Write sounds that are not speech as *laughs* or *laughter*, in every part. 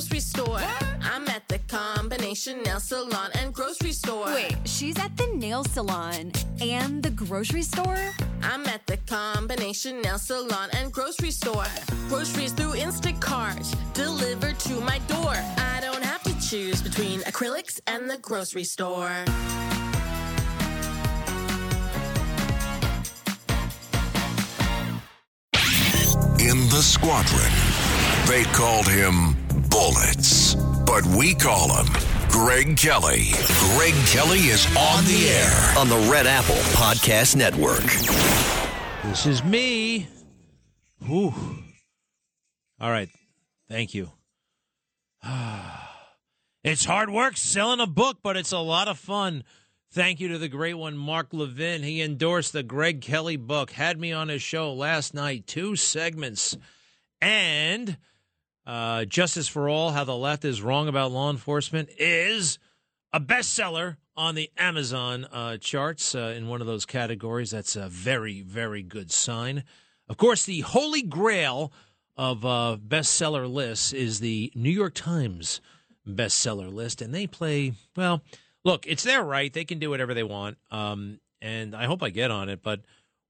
grocery store. I'm at the combination nail salon and grocery store. Wait, she's at the nail salon and the grocery store? I'm at the combination nail salon and grocery store. Groceries through Instacart, delivered to my door. I don't have to choose between acrylics and the grocery store. In the squadron, they called him Bullets, but we call him Greg Kelly. Greg Kelly is on the air on the Red Apple Podcast Network. This is me. Whew. All right. Thank you. *sighs* It's hard work selling a book, but it's a lot of fun. Thank you to the great one, Mark Levin. He endorsed the Greg Kelly book, had me on his show last night, two segments. And uh, Justice for All How the Left is Wrong About Law Enforcement is a bestseller on the Amazon uh, charts uh, in one of those categories. That's a very, very good sign. Of course, the holy grail of uh, bestseller lists is the New York Times bestseller list, and they play well. Look, it's their right; they can do whatever they want, um, and I hope I get on it. But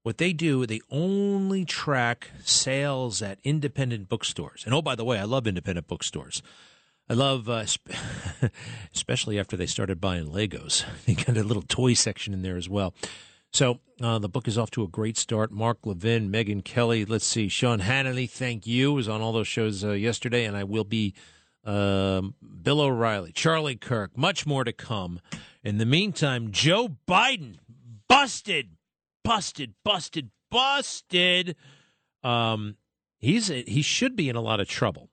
what they do, they only track sales at independent bookstores. And oh, by the way, I love independent bookstores. I love, uh, *laughs* especially after they started buying Legos. *laughs* They got a little toy section in there as well. So uh, the book is off to a great start. Mark Levin, Megyn Kelly. Let's see, Sean Hannity. Thank you. Was on all those shows uh, yesterday, and I will be um, Bill O'Reilly, Charlie Kirk, much more to come. In the meantime, Joe Biden busted, busted, busted, busted. Um, he's he should be in a lot of trouble.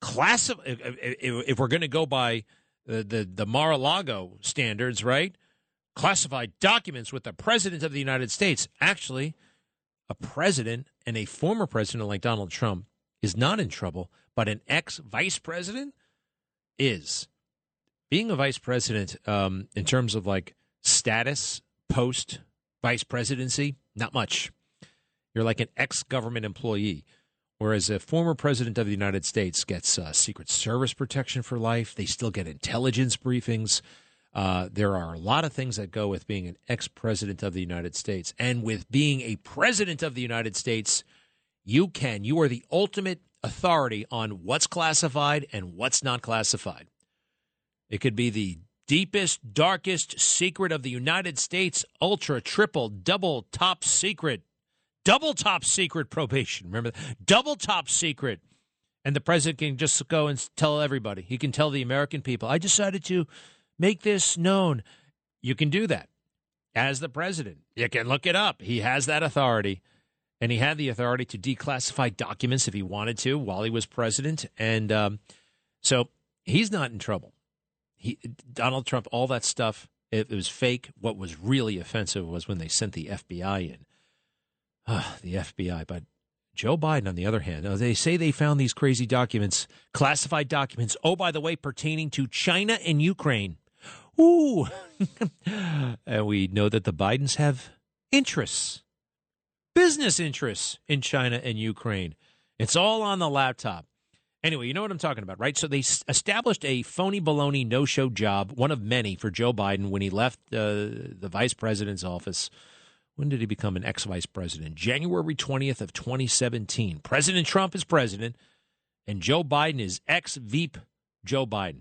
Class if, if we're going to go by the, the the Mar-a-Lago standards, right? Classified documents with the president of the United States. Actually, a president and a former president like Donald Trump is not in trouble but an ex vice president is. Being a vice president, um, in terms of like status post vice presidency, not much. You're like an ex government employee. Whereas a former president of the United States gets uh, Secret Service protection for life, they still get intelligence briefings. Uh, there are a lot of things that go with being an ex president of the United States. And with being a president of the United States, you can, you are the ultimate authority on what's classified and what's not classified. It could be the deepest, darkest secret of the United States, ultra, triple, double top secret, double top secret probation. Remember, double top secret. And the president can just go and tell everybody. He can tell the American people, I decided to make this known. You can do that as the president. You can look it up. He has that authority and he had the authority to declassify documents if he wanted to while he was president. And um, so he's not in trouble. He, Donald Trump, all that stuff, it, it, was fake. What was really offensive was when they sent the FBI in. Uh, the FBI. But Joe Biden, on the other hand, they say they found these crazy documents, classified documents. Oh, by the way, pertaining to China and Ukraine. Ooh. *laughs* and we know that the Bidens have interests business interests in China and Ukraine. It's all on the laptop. Anyway, you know what I'm talking about, right? So they established a phony baloney no show job, one of many for Joe Biden when he left uh, the vice president's office. When did he become an ex vice president? January 20th of 2017. President Trump is president, and Joe Biden is ex Veep Joe Biden.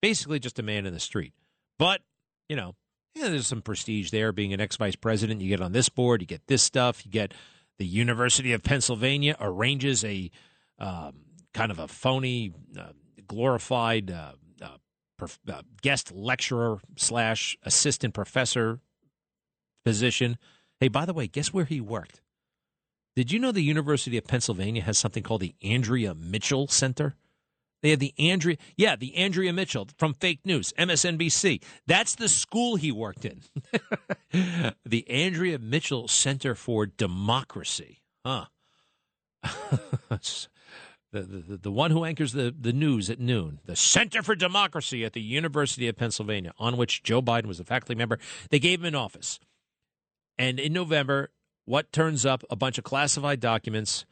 Basically, just a man in the street. But, you know, yeah, there's some prestige there being an ex vice president. You get on this board, you get this stuff, you get the University of Pennsylvania arranges a um, kind of a phony, uh, glorified uh, uh, prof- uh, guest lecturer slash assistant professor position. Hey, by the way, guess where he worked? Did you know the University of Pennsylvania has something called the Andrea Mitchell Center? They had the Andrea, yeah, the Andrea Mitchell from Fake News, MSNBC. That's the school he worked in. *laughs* the Andrea Mitchell Center for Democracy. Huh. *laughs* the, the, the one who anchors the, the news at noon, the Center for Democracy at the University of Pennsylvania, on which Joe Biden was a faculty member. They gave him an office. And in November, what turns up? A bunch of classified documents.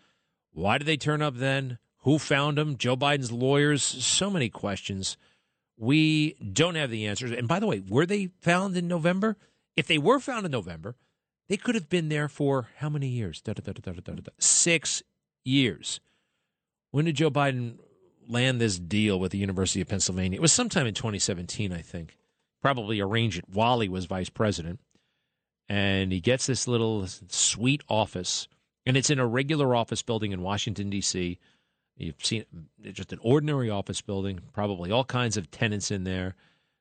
Why did they turn up then? Who found them? Joe Biden's lawyers. So many questions. We don't have the answers. And by the way, were they found in November? If they were found in November, they could have been there for how many years? Da, da, da, Six years. When did Joe Biden land this deal with the University of Pennsylvania? It was sometime in 2017, I think. Probably arranged it while he was vice president. And he gets this little sweet office, and it's in a regular office building in Washington, D.C. You've seen just an ordinary office building, probably all kinds of tenants in there.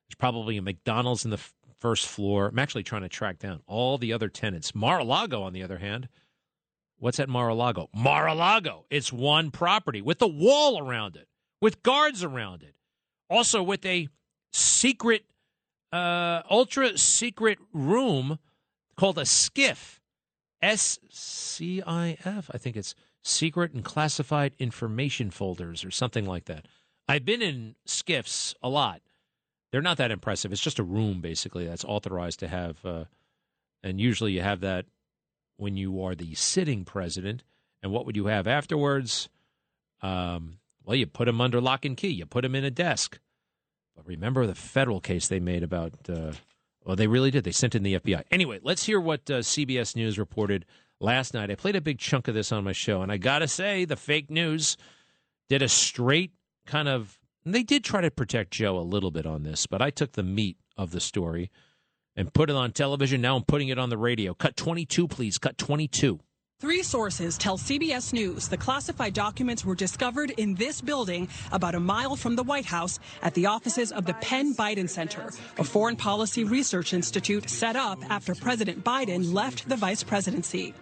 There's probably a McDonald's in the f- first floor. I'm actually trying to track down all the other tenants. Mar-a-Lago, on the other hand, What's at Mar-a-Lago? Mar-a-Lago. It's one property with a wall around it, with guards around it, also with a secret, uh, ultra secret room called a SCIF. S C I F. I think it's secret and classified information folders or something like that. I've been in SCIFs a lot. They're not that impressive. It's just a room basically that's authorized to have, uh, and usually you have that when you are the sitting president. And what would you have afterwards? Um, well, you put him under lock and key. You put him in a desk. But remember the federal case they made about. Uh, well, they really did. They sent in the FBI. Anyway, let's hear what uh, CBS News reported last night. I played a big chunk of this on my show, and I got to say, the fake news did a straight kind of. They did try to protect Joe a little bit on this, but I took the meat of the story and put it on television. Now I'm putting it on the radio. Cut 22, please. Cut 22. Three sources tell CBS News the classified documents were discovered in this building about a mile from the White House at the offices of the Penn Biden Center, a foreign policy research institute set up after President Biden left the vice presidency.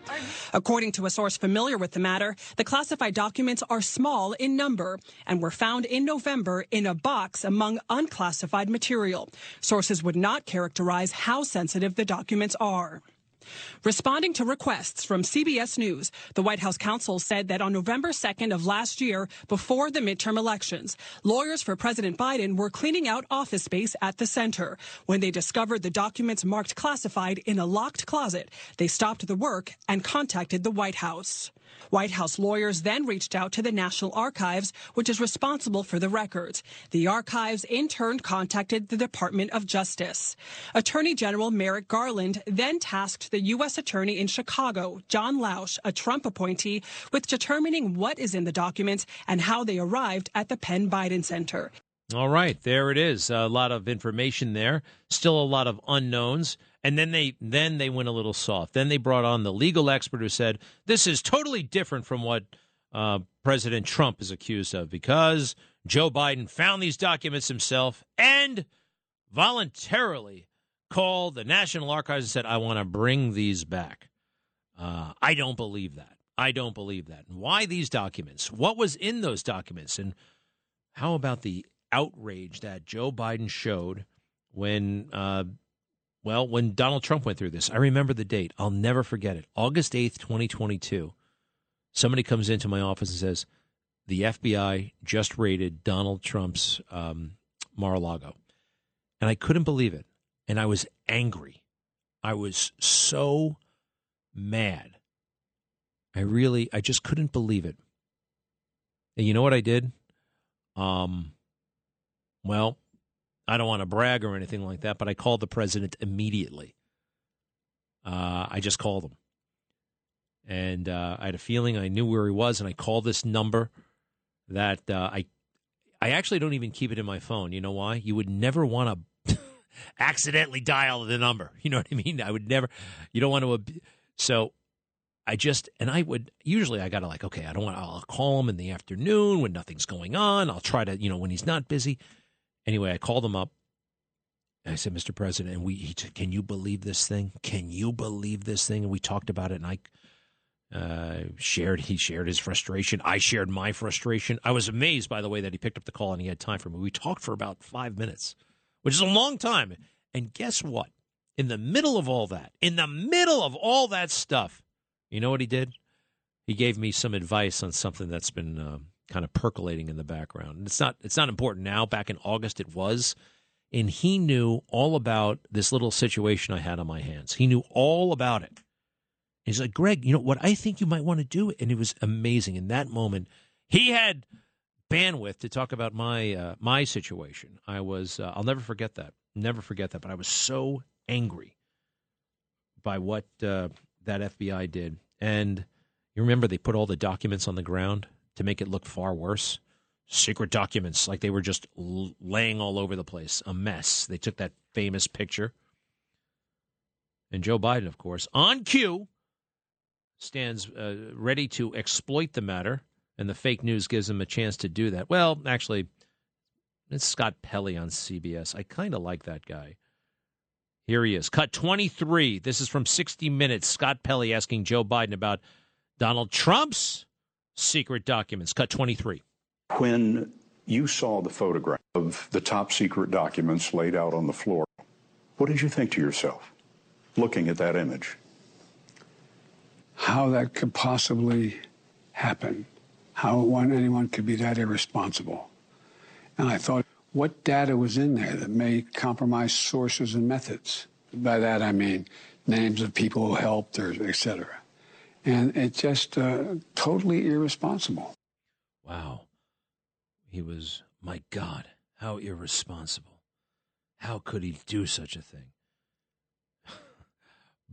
According to a source familiar with the matter, the classified documents are small in number and were found in November in a box among unclassified material. Sources would not characterize how sensitive the documents are. Responding to requests from CBS News, the White House counsel said that on November 2nd of last year, before the midterm elections, lawyers for President Biden were cleaning out office space at the center. When they discovered the documents marked classified in a locked closet, they stopped the work and contacted the White House. White House lawyers then reached out to the National Archives, which is responsible for the records. The archives in turn contacted the Department of Justice. Attorney General Merrick Garland then tasked the U.S. Attorney in Chicago, John Lausch, a Trump appointee, with determining what is in the documents and how they arrived at the Penn Biden Center. All right, there it is. A lot of information there. Still a lot of unknowns. And then they then they went a little soft. Then they brought on the legal expert who said this is totally different from what uh, President Trump is accused of because Joe Biden found these documents himself and voluntarily called the National Archives and said, "I want to bring these back." Uh, I don't believe that. I don't believe that. And why these documents? What was in those documents? And how about the outrage that Joe Biden showed when uh, well, when Donald Trump went through this, I remember the date. I'll never forget it. August 8th, 2022. Somebody comes into my office and says, the FBI just raided Donald Trump's um, Mar a Lago. And I couldn't believe it. And I was angry. I was so mad. I really, I just couldn't believe it. And you know what I did? Um, well, I don't want to brag or anything like that, but I called the president immediately. Uh, I just called him. And uh, I had a feeling I knew where he was, and I called this number that uh, I I actually don't even keep it in my phone. You know why? You would never want to *laughs* accidentally dial the number. *laughs* You know what I mean? I would never. You don't want to. So I just and I would usually I got to like okay I don't want I'll call him in the afternoon when nothing's going on. I'll try to you know when he's not busy. Anyway, I called him up. I said, Mr. President, and we, he said, can you believe this thing? Can you believe this thing? And we talked about it, and I uh, shared, he shared his frustration. I shared my frustration. I was amazed, by the way, that he picked up the call and he had time for me. We talked for about five minutes, which is a long time. And guess what? In the middle of all that, in the middle of all that stuff, you know what he did? He gave me some advice on something that's been um, kind of percolating in the background. It's not it's not important now. Back in August, it was, and he knew all about this little situation I had on my hands. He knew all about it. He's like, Greg, you know what I think you might want to do, and it was amazing. In that moment, He had bandwidth to talk about my uh, my situation. I was uh, I'll never forget that. Never forget that. But I was so angry by what uh, that FBI did. And you remember they put all the documents on the ground to make it look far worse. Secret documents, like they were just laying all over the place, a mess. They took that famous picture. And Joe Biden, of course, on cue, stands uh, ready to exploit the matter, and the fake news gives him a chance to do that. Well, actually, it's Scott Pelley on CBS. I kind of like that guy. Here he is. Cut 23. This is from 60 Minutes. Scott Pelley asking Joe Biden about Donald Trump's secret documents. Cut 23. When you saw the photograph of the top secret documents laid out on the floor, what did you think to yourself looking at that image? How that could possibly happen. How one, anyone could be that irresponsible. And I thought, what data was in there that may compromise sources and methods? By that I mean names of people who helped or et cetera. And it's just uh, totally irresponsible. Wow. He was, my God, how irresponsible. How could he do such a thing? *laughs*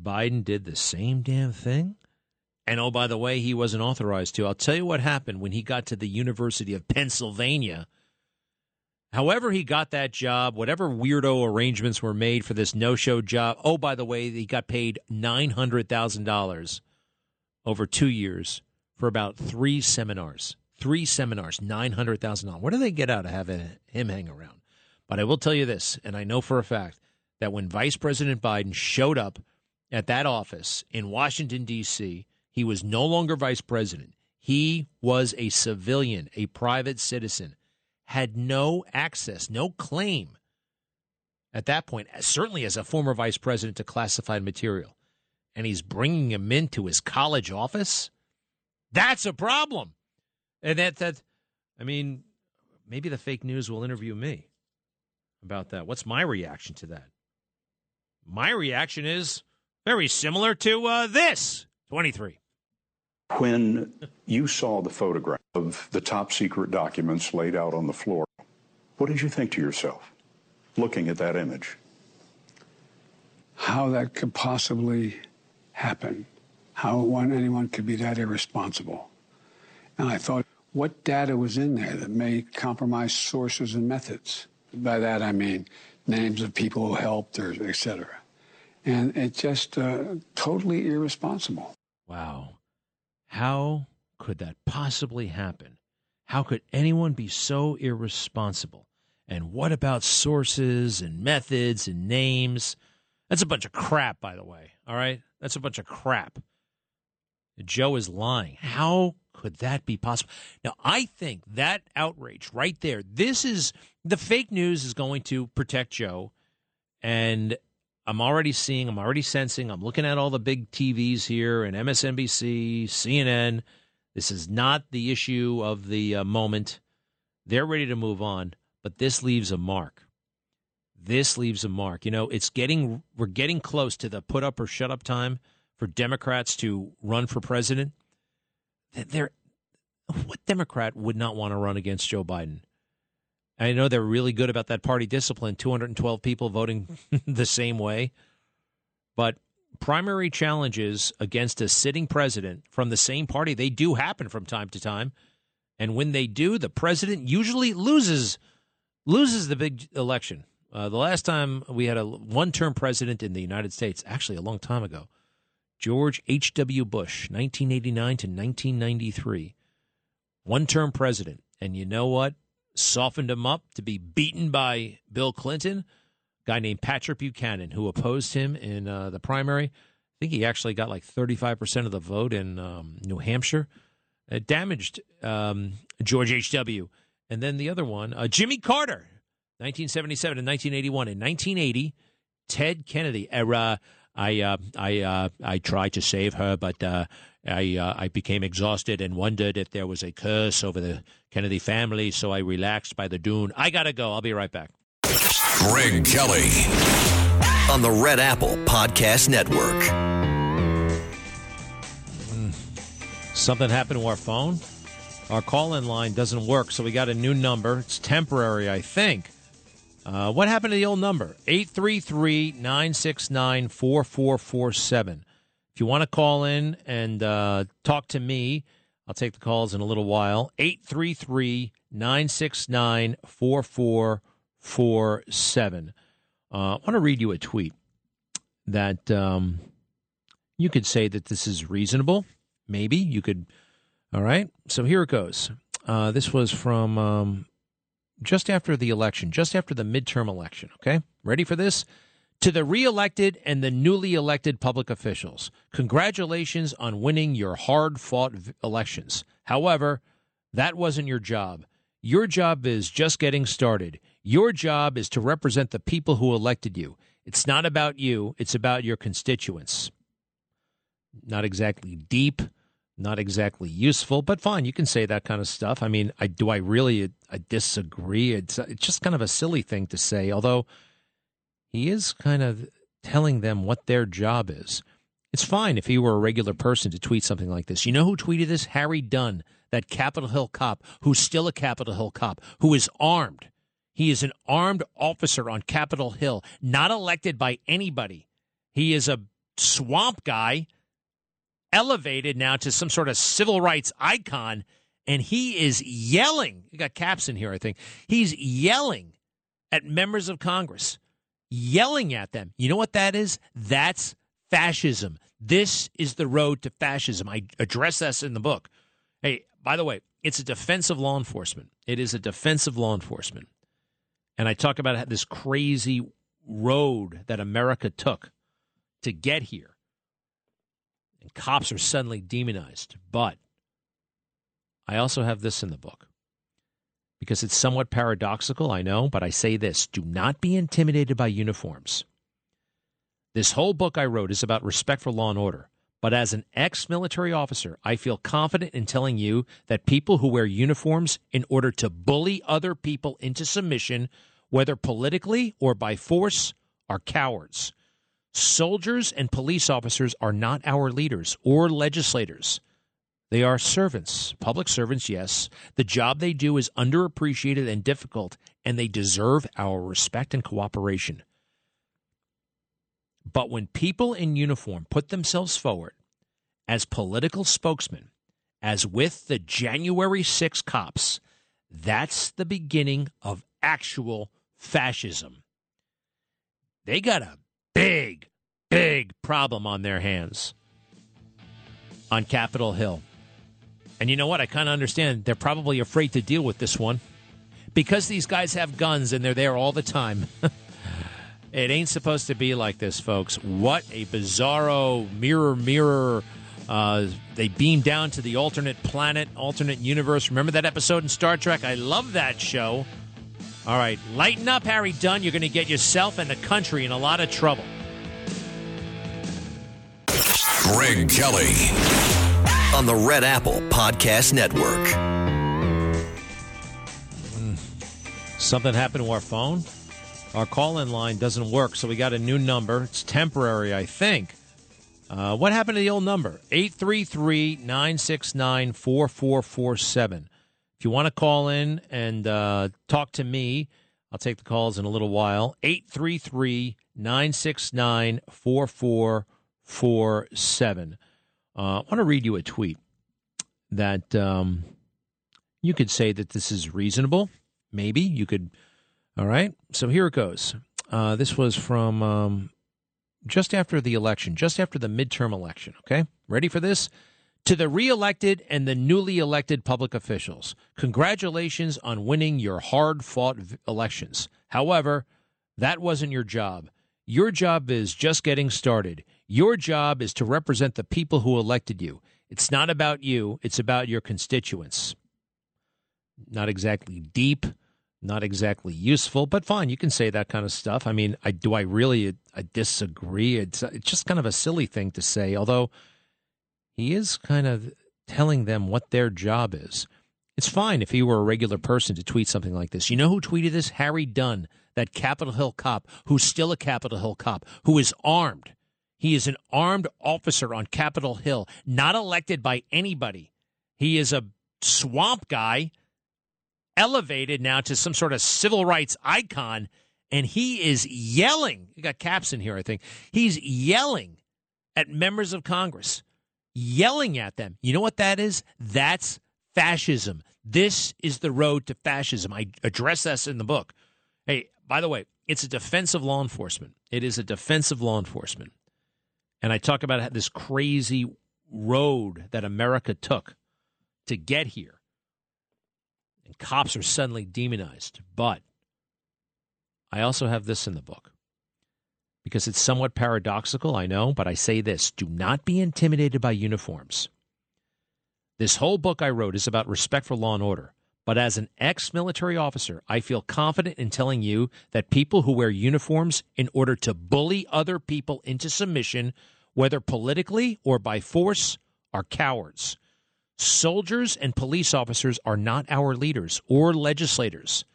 Biden did the same damn thing? And oh, by the way, he wasn't authorized to. I'll tell you what happened when he got to the University of Pennsylvania. However, he got that job, whatever weirdo arrangements were made for this no show job. Oh, by the way, he got paid $900,000 over two years for about three seminars. Three seminars, $900,000. What do they get out of having him hang around? But I will tell you this, and I know for a fact that when Vice President Biden showed up at that office in Washington, D.C., he was no longer vice president. He was a civilian, a private citizen, had no access, no claim at that point, certainly as a former vice president, to classified material. And he's bringing him into his college office? That's a problem. And that, that, I mean, maybe the fake news will interview me about that. What's my reaction to that? My reaction is very similar to uh, this 23. When you saw the photograph of the top secret documents laid out on the floor, what did you think to yourself looking at that image? How that could possibly happen. How one, anyone could be that irresponsible. And I thought, what data was in there that may compromise sources and methods? By that I mean names of people who helped or. And it's just uh, totally irresponsible. Wow. How could that possibly happen? How could anyone be so irresponsible? And what about sources and methods and names? That's a bunch of crap, by the way. All right? That's a bunch of crap. Joe is lying. How could that be possible? Now, I think that outrage right there, this is the fake news is going to protect Joe. And I'm already seeing, I'm already sensing, I'm looking at all the big TVs here and MSNBC, CNN. This is not the issue of the uh, moment. They're ready to move on, but this leaves a mark. This leaves a mark. You know, it's getting, we're getting close to the put up or shut up time for Democrats to run for president. They're, what Democrat would not want to run against Joe Biden? I know they're really good about that party discipline 212 people voting *laughs* the same way. But primary challenges against a sitting president from the same party, they do happen from time to time. And when they do, the president usually loses loses the big election. Uh, the last time we had a one-term president in the United States, actually a long time ago, George H.W. Bush, 1989 to 1993. One-term president. And you know what? softened him up to be beaten by Bill Clinton, a guy named Patrick Buchanan, who opposed him in uh, the primary. I think he actually got like 35% of the vote in um, New Hampshire. It damaged um, George H.W. And then the other one, uh, Jimmy Carter, 1977 and 1981. In 1980, Ted Kennedy. Uh, I uh, I uh, I tried to save her, but uh, I uh, I became exhausted and wondered if there was a curse over the Kennedy family, so I relaxed by the dune. I gotta go. I'll be right back. Greg Kelly on the Red Apple Podcast Network. Something happened to our phone. Our call in line doesn't work, so we got a new number. It's temporary, I think. Uh, what happened to the old number? 833 969 4447. If you want to call in and uh, talk to me, I'll take the calls in a little while. 833 969 4447. Uh, I want to read you a tweet that um, you could say that this is reasonable. Maybe you could. All right. So here it goes. Uh, this was from um, just after the election, just after the midterm election. Okay. Ready for this? To the reelected and the newly elected public officials, congratulations on winning your hard fought elections. However, that wasn't your job. Your job is just getting started. Your job is to represent the people who elected you. It's not about you, it's about your constituents. Not exactly deep, not exactly useful, but fine. You can say that kind of stuff. I mean, I do I really I disagree. It's it's just kind of a silly thing to say, although he is kind of telling them what their job is. It's fine if he were a regular person to tweet something like this. You know who tweeted this? Harry Dunn, that Capitol Hill cop who's still a Capitol Hill cop, who is armed. He is an armed officer on Capitol Hill, not elected by anybody. He is a swamp guy elevated now to some sort of civil rights icon, and he is yelling. You got caps in here, I think. He's yelling at members of Congress, yelling at them. You know what that is? That's fascism. This is the road to fascism. I address this in the book. Hey, by the way, it's a defense of law enforcement. It is a defense of law enforcement. And I talk about this crazy road that America took to get here cops are suddenly demonized. But I also have this in the book because it's somewhat paradoxical, I know, but I say this do not be intimidated by uniforms. This whole book I wrote is about respect for law and order. But as an ex military officer, I feel confident in telling you that people who wear uniforms in order to bully other people into submission, whether politically or by force, are cowards. Soldiers and police officers are not our leaders or legislators. They are servants, public servants, yes. The job they do is underappreciated and difficult, and they deserve our respect and cooperation. But when people in uniform put themselves forward as political spokesmen, as with the January 6 cops, that's the beginning of actual fascism. They got a big, big problem on their hands on Capitol Hill. And you know what? I kind of understand. They're probably afraid to deal with this one because these guys have guns and they're there all the time. *laughs* it ain't supposed to be like this, folks. What a bizarro mirror, mirror. Uh, they beam down to the alternate planet, alternate universe. Remember that episode in Star Trek? I love that show. All right, lighten up, Harry Dunn. You're going to get yourself and the country in a lot of trouble. Greg Kelly on the Red Apple Podcast Network. Something happened to our phone. Our call in line doesn't work, so we got a new number. It's temporary, I think. Uh, what happened to the old number? 833 969 4447. If you want to call in and uh, talk to me, I'll take the calls in a little while. 833 969 4447. Uh, I want to read you a tweet that um, you could say that this is reasonable. Maybe you could. All right. So here it goes. Uh, this was from um, just after the election, just after the midterm election. Okay. Ready for this? To the reelected and the newly elected public officials, congratulations on winning your hard fought elections. However, that wasn't your job. Your job is just getting started. Your job is to represent the people who elected you. It's not about you, it's about your constituents. Not exactly deep, not exactly useful, but fine. You can say that kind of stuff. I mean, I do I really I disagree. It's uh, it's just kind of a silly thing to say, although he is kind of telling them what their job is. It's fine if he were a regular person to tweet something like this. You know who tweeted this? Harry Dunn, that Capitol Hill cop who's still a Capitol Hill cop, who is armed. He is an armed officer on Capitol Hill, not elected by anybody. He is a swamp guy elevated now to some sort of civil rights icon, and he is yelling. You got caps in here, I think. He's yelling at members of Congress, yelling at them. You know what that is? That's fascism. This is the road to fascism. I address this in the book. Hey, by the way, it's a defense of law enforcement. It is a defense of law enforcement. And I talk about this crazy road that America took to get here. And cops are suddenly demonized. But I also have this in the book because it's somewhat paradoxical, I know, but I say this do not be intimidated by uniforms. This whole book I wrote is about respect for law and order. But as an ex military officer, I feel confident in telling you that people who wear uniforms in order to bully other people into submission, whether politically or by force, are cowards. Soldiers and police officers are not our leaders or legislators.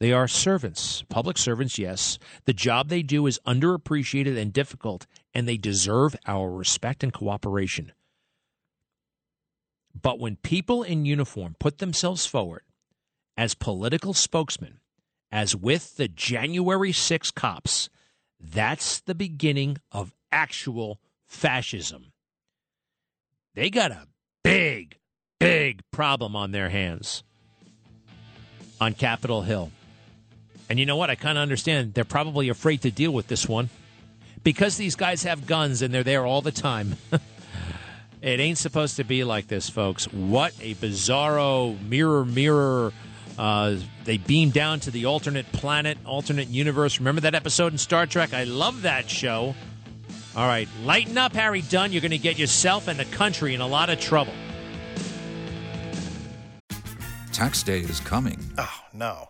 They are servants, public servants, yes. The job they do is underappreciated and difficult, and they deserve our respect and cooperation. But when people in uniform put themselves forward as political spokesmen, as with the January 6 cops, that's the beginning of actual fascism. They got a big, big problem on their hands on Capitol Hill. And you know what? I kind of understand. They're probably afraid to deal with this one because these guys have guns and they're there all the time. *laughs* it ain't supposed to be like this, folks. What a bizarro mirror, mirror. Uh, they beam down to the alternate planet, alternate universe. Remember that episode in Star Trek? I love that show. All right, lighten up, Harry Dunn. You're going to get yourself and the country in a lot of trouble. Tax day is coming. Oh, no.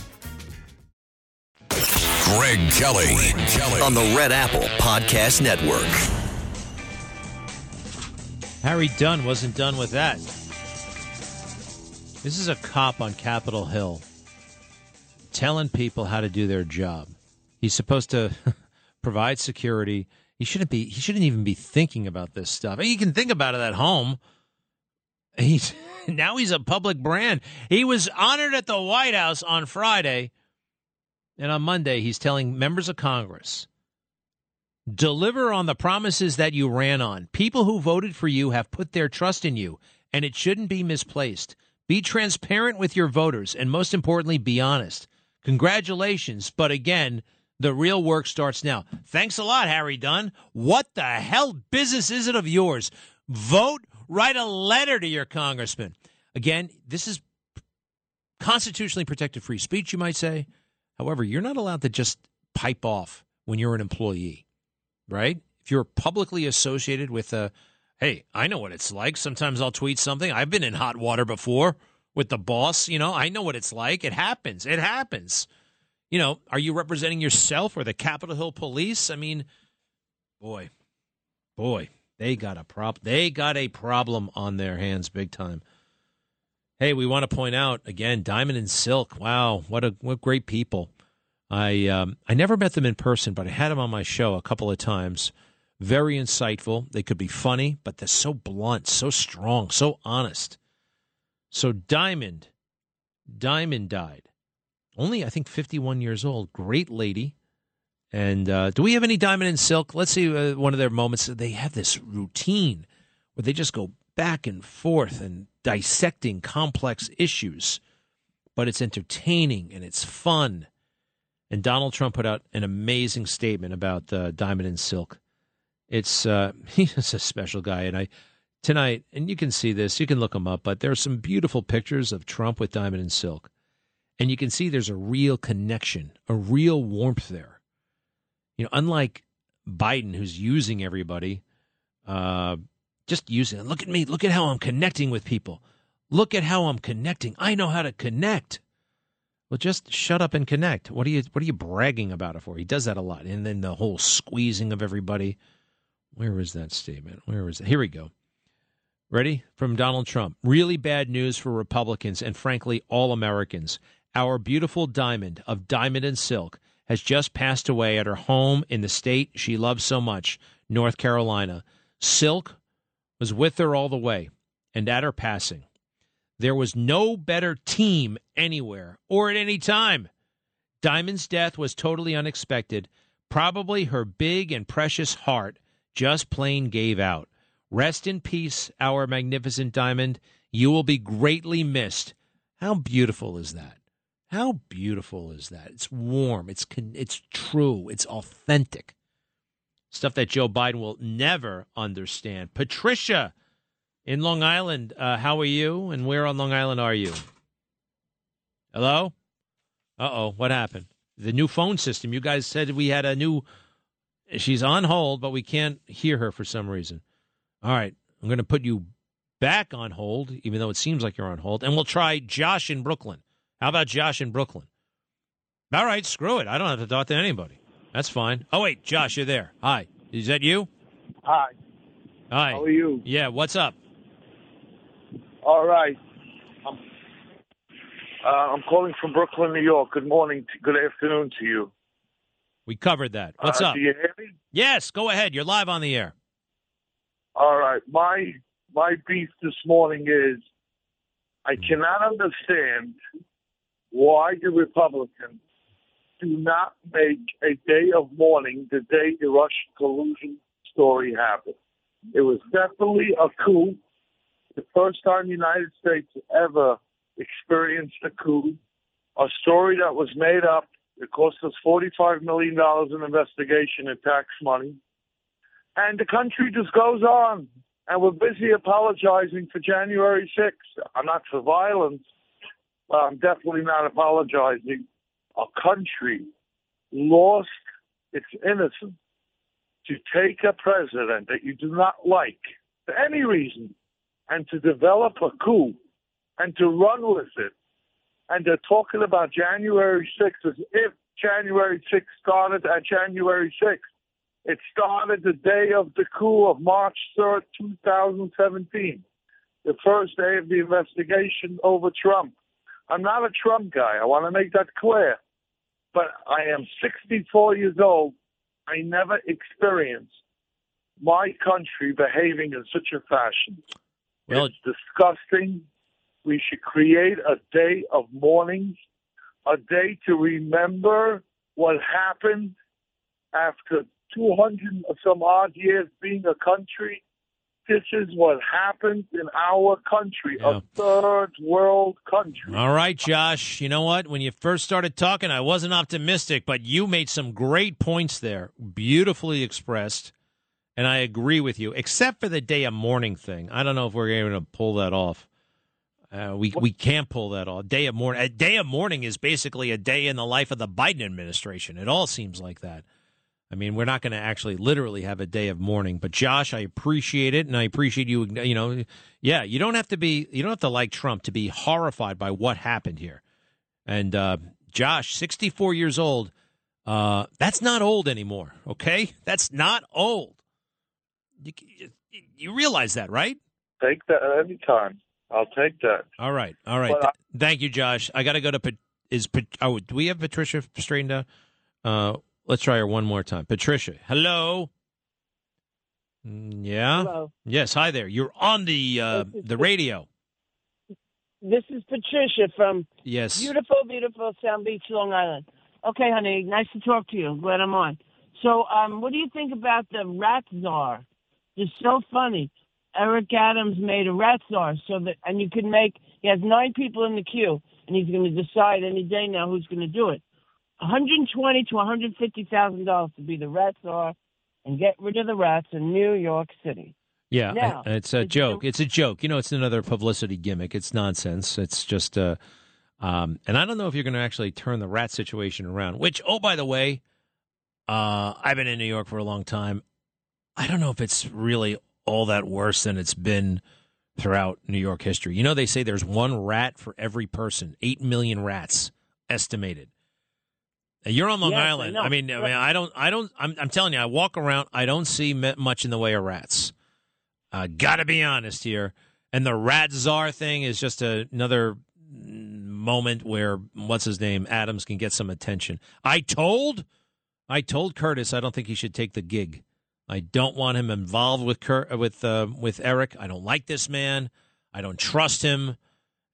Greg Kelly. Greg Kelly. On the Red Apple Podcast Network. Harry Dunn wasn't done with that. This is a cop on Capitol Hill telling people how to do their job. He's supposed to *laughs* provide security. He shouldn't be. He shouldn't even be thinking about this stuff. He can think about it at home. He's *laughs* now he's a public brand. He was honored at the White House on Friday, and on Monday he's telling members of Congress deliver on the promises that you ran on. People who voted for you have put their trust in you, and it shouldn't be misplaced. Be transparent with your voters, and most importantly, be honest. Congratulations, but again, the real work starts now. Thanks a lot, Harry Dunn. What the hell business is it of yours? Vote, write a letter to your congressman. Again, this is constitutionally protected free speech, you might say. However, you're not allowed to just pipe off when you're an employee, right? If you're publicly associated with a, hey, I know what it's like. Sometimes I'll tweet something. I've been in hot water before with the boss. You know, I know what it's like. It happens. It happens you know, are you representing yourself or the Capitol Hill Police? I mean, boy, boy, they got a prop. They got a problem on their hands, big time. Hey, we want to point out again, Diamond and Silk. Wow, what a what great people. I um, I never met them in person, but I had them on my show a couple of times. Very insightful. They could be funny, but they're so blunt, so strong, so honest. So Diamond, Diamond died only I think 51 years old. Great lady. And uh, do we have any Diamond and Silk? Let's see uh, one of their moments. They have this routine where they just go back and forth and dissecting complex issues, but it's entertaining and it's fun. And Donald Trump put out an amazing statement about uh, Diamond and Silk. It's uh, *laughs* he's a special guy, and I tonight, and you can see this, you can look him up, but there are some beautiful pictures of Trump with Diamond and Silk. And you can see there's a real connection, a real warmth there. You know, unlike Biden, who's using everybody, uh, just using it. Look at me. Look at how I'm connecting with people. Look at how I'm connecting. I know how to connect. Well, just shut up and connect. What are you What are you bragging about it for? He does that a lot, and then the whole squeezing of everybody. Where was that statement? Where was it? Here we go. Ready? From Donald Trump. Really bad news for Republicans and frankly all Americans. Our beautiful diamond of diamond and silk has just passed away at her home in the state she loves so much, North Carolina. Silk was with her all the way, and at her passing, there was no better team anywhere or at any time. Diamond's death was totally unexpected. Probably her big and precious heart just plain gave out. Rest in peace, our magnificent diamond. You will be greatly missed. How beautiful is that? How beautiful is that? It's warm. It's con- it's true. It's authentic. Stuff that Joe Biden will never understand. Patricia in Long Island, uh, how are you? And where on Long Island are you? Hello? Uh oh, what happened? The new phone system. You guys said we had a new. She's on hold, but we can't hear her for some reason. All right, I'm going to put you back on hold, even though it seems like you're on hold, and we'll try Josh in Brooklyn. How about Josh in Brooklyn? All right, screw it. I don't have to talk to anybody. That's fine. Oh, wait, Josh, you're there. Hi. Is that you? Hi. Hi. How are you? Yeah, what's up? All right. I'm, uh, I'm calling from Brooklyn, New York. Good morning, to, good afternoon to you. We covered that. What's Uh, up? Do you hear me? Yes, go ahead. You're live on the air. All right. My my beef this morning is I cannot understand why the Republicans do not make a day of mourning the day the Russian collusion story happened. It was definitely a coup. The first time the United States ever experienced a coup. A story that was made up. It cost us $45 million in investigation and tax money. And the country just goes on. And we're busy apologizing for January 6th. I'm not for violence, but I'm definitely not apologizing. A country lost its innocence to take a president that you do not like for any reason and to develop a coup and to run with it. And they're talking about January 6th as if January 6th started at January 6th. It started the day of the coup of March 3rd, 2017, the first day of the investigation over Trump. I'm not a Trump guy. I want to make that clear. But I am 64 years old. I never experienced my country behaving in such a fashion. Well, it's disgusting. We should create a day of mourning, a day to remember what happened after 200 or some odd years being a country. This is what happens in our country, a third world country. All right, Josh. You know what? When you first started talking, I wasn't optimistic, but you made some great points there, beautifully expressed. And I agree with you, except for the day of mourning thing. I don't know if we're going to pull that off. Uh, we we can't pull that off. Day of mourning. A day of mourning is basically a day in the life of the Biden administration. It all seems like that. I mean, we're not going to actually literally have a day of mourning. But Josh, I appreciate it, and I appreciate you. You know, yeah, you don't have to be, you don't have to like Trump to be horrified by what happened here. And uh, Josh, sixty-four years old, uh, that's not old anymore. Okay, that's not old. You, you realize that, right? Take that every time. I'll take that. All right, all right. But I- Thank you, Josh. I got to go to. Is oh, do we have Patricia straightened out? Uh, let's try her one more time. Patricia, hello. Mm, Yeah. Hello. Yes. Hi there. You're on the uh, the radio. This is Patricia from Yes. beautiful, beautiful Sound Beach, Long Island. Okay, honey, nice to talk to you. Glad I'm on. So, um, what do you think about the rat czar? It's so funny. Eric Adams made a rat czar, so that and you can make. He has nine people in the queue, and he's going to decide any day now who's going to do it. 120 to 150 thousand dollars to be the rat czar and get rid of the rats in New York City. Yeah, Now, it's a joke. It's a joke. You know, it's another publicity gimmick. It's nonsense. It's just, uh, um, and I don't know if you're going to actually turn the rat situation around. Which, oh, by the way, uh, I've been in New York for a long time. I don't know if it's really all that worse than it's been throughout New York history. You know, they say there's one rat for every person, eight million rats. estimated. You're on Long Yes, Island. know. I, mean, I mean, I don't, I don't. I'm, I'm telling you, I walk around. I don't see much in the way of rats. Uh, Got to be honest here. And the rat czar thing is just a, another moment where what's his name Adams can get some attention. I told, I told Curtis I don't think he should take the gig. I don't want him involved with Kurt, with uh, with Eric. I don't like this man. I don't trust him,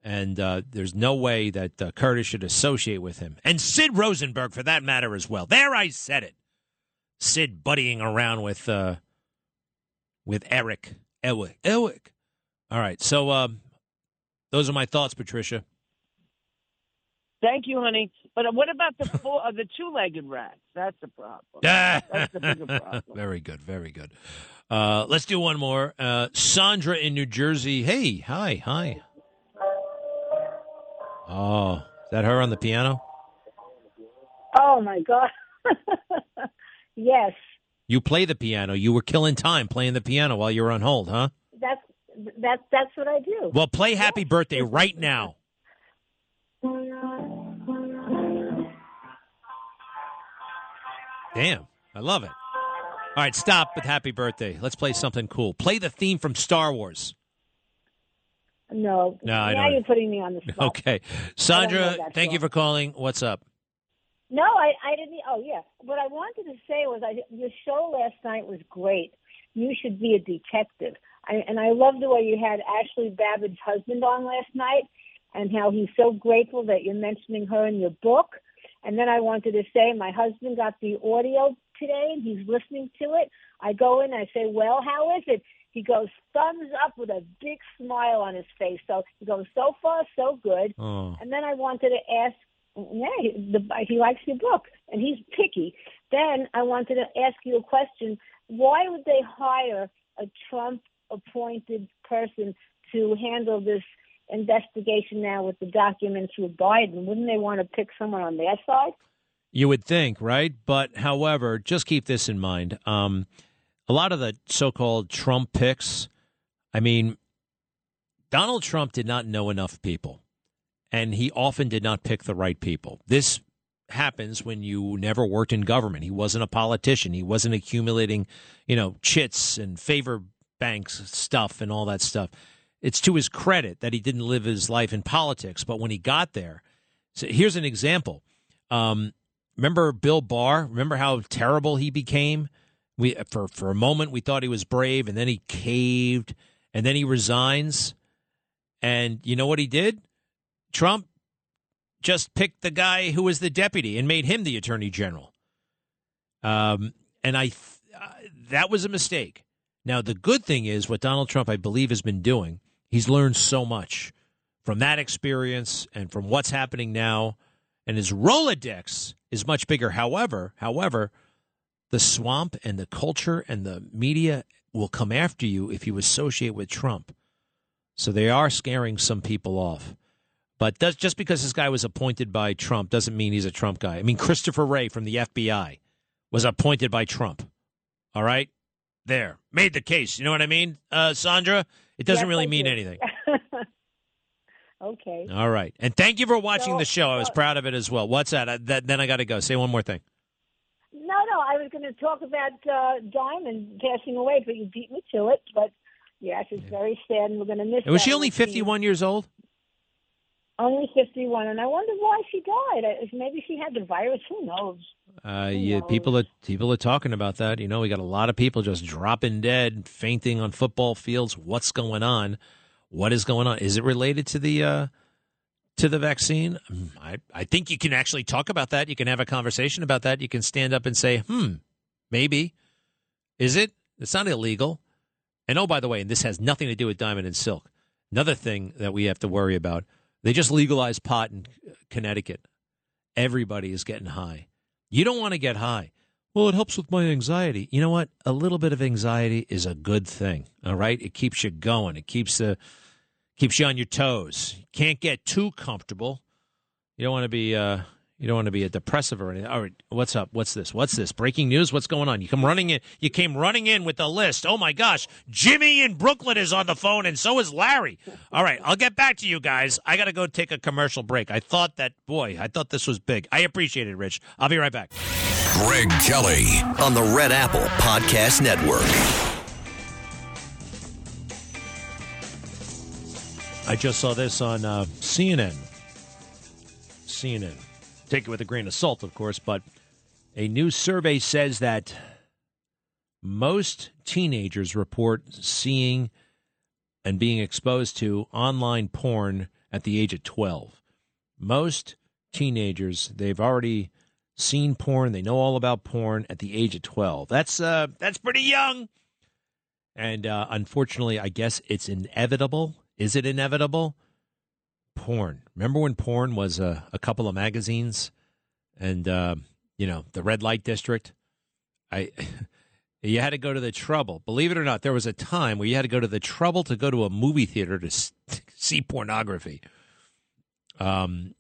and uh, there's no way that uh, Curtis should associate with him. And Sid Rosenberg, for that matter, as well. There, I said it. Sid buddying around with uh, with Eric Elwick. Elwick. All right, so um, those are my thoughts, Patricia. Thank you, honey. But what about the *laughs* four, uh, the two-legged rats? That's the problem. *laughs* That's the bigger problem. very good, very good. Uh, let's do one more. Uh, Sandra in New Jersey. Hey, hi, hi. Oh, is that her on the piano? Oh my God. *laughs* yes, You play the piano. You were killing time playing the piano while you were on hold, huh? that's that's that's what I do. Well, play Happy Birthday right now. Damn, I love it. All right, stop with Happy Birthday. Let's play something cool. Play the theme from Star Wars. No, No, I now don't. you're putting me on the spot. Okay. Sandra, thank you for calling. What's up? No, I, I didn't. Oh, yeah. What I wanted to say was, I, your show last night was great. You should be a detective. I, and I love the way you had Ashli Babbitt's husband on last night, and how he's so grateful that you're mentioning her in your book. And then I wanted to say, my husband got the audio today, and he's listening to it. I go in, I say, "Well, how is it?" He goes, "Thumbs up" with a big smile on his face. So he goes, "So far, so good." Oh. And then I wanted to ask, yeah, he, the, he likes your book, and he's picky. Then I wanted to ask you a question: Why would they hire a Trump-appointed person to handle this investigation now with the documents with Biden? Wouldn't they want to pick someone on their side? You would think, right? But however, just keep this in mind. Um, a lot of the so-called Trump picks, I mean, Donald Trump did not know enough people, and he often did not pick the right people. This happens when you never worked in government. He wasn't a politician. He wasn't accumulating, you know, chits and favor banks stuff and all that stuff. It's to his credit that he didn't live his life in politics, but when he got there, so here's an example. Um, remember Bill Barr? Remember how terrible he became? We for for a moment we thought he was brave, and then he caved, and then he resigns. And you know what he did? Trump just picked the guy who was the deputy and made him the attorney general. Um, and I th- uh, that was a mistake. Now the good thing is what Donald Trump, I believe, has been doing. He's learned so much from that experience and from what's happening now, and his Rolodex is much bigger. However, however, the swamp and the culture and the media will come after you if you associate with Trump. So they are scaring some people off. But does, just because this guy was appointed by Trump doesn't mean he's a Trump guy. I mean, Christopher Wray from the FBI was appointed by Trump. All right? There. Made the case. You know what I mean, uh, Sandra? It doesn't Yes, really I mean do. anything. *laughs* okay. All right. And thank you for watching So- the show. I was so- proud of it as well. What's that? I, that then I got to go. Say one more thing. No, I was going to talk about uh, Diamond passing away, but you beat me to it. But yes, it's very sad, and we're going to miss. And was she only 51 years old? Only fifty-one, and I wonder why she died. Maybe she had the virus. Who knows? Uh, yeah, people are people are talking about that. You know, we got a lot of people just dropping dead, fainting on football fields. What's going on? What is going on? Is it related to the uh, to the vaccine? I I think you can actually talk about that. You can have a conversation about that. You can stand up and say, "Hmm, maybe." Is it? It's not illegal. And oh, by the way, and this has nothing to do with Diamond and Silk. Another thing that we have to worry about: they just legalized pot in Connecticut. Everybody is getting high. You don't want to get high. Well, it helps with my anxiety. You know what? A little bit of anxiety is a good thing. All right, it keeps you going. It keeps the keeps you on your toes. Can't get too comfortable. You don't want to be uh, You don't want to be a depressive or anything. All right, what's up? What's this? What's this? Breaking news? What's going on? You come running in. You came running in with the list. Oh my gosh, Jimmy in Brooklyn is on the phone, and so is Larry. All right, I'll get back to you guys. I got to go take a commercial break. I thought that, boy, I thought this was big. I appreciate it, Rich. I'll be right back. Greg Kelly on the Red Apple Podcast Network. I just saw this on uh, CNN. CNN. Take it with a grain of salt, of course, but a new survey says that most teenagers report seeing and being exposed to online porn at the age of 12. Most teenagers, they've already seen porn, they know all about porn at the age of 12. That's uh that's pretty young. And uh, unfortunately, I guess it's inevitable is it inevitable? Porn. Remember when porn was a, a couple of magazines, and uh, you know the red light district. I *laughs* you had to go to the trouble. Believe it or not, there was a time where you had to go to the trouble to go to a movie theater to *laughs* see pornography. Um,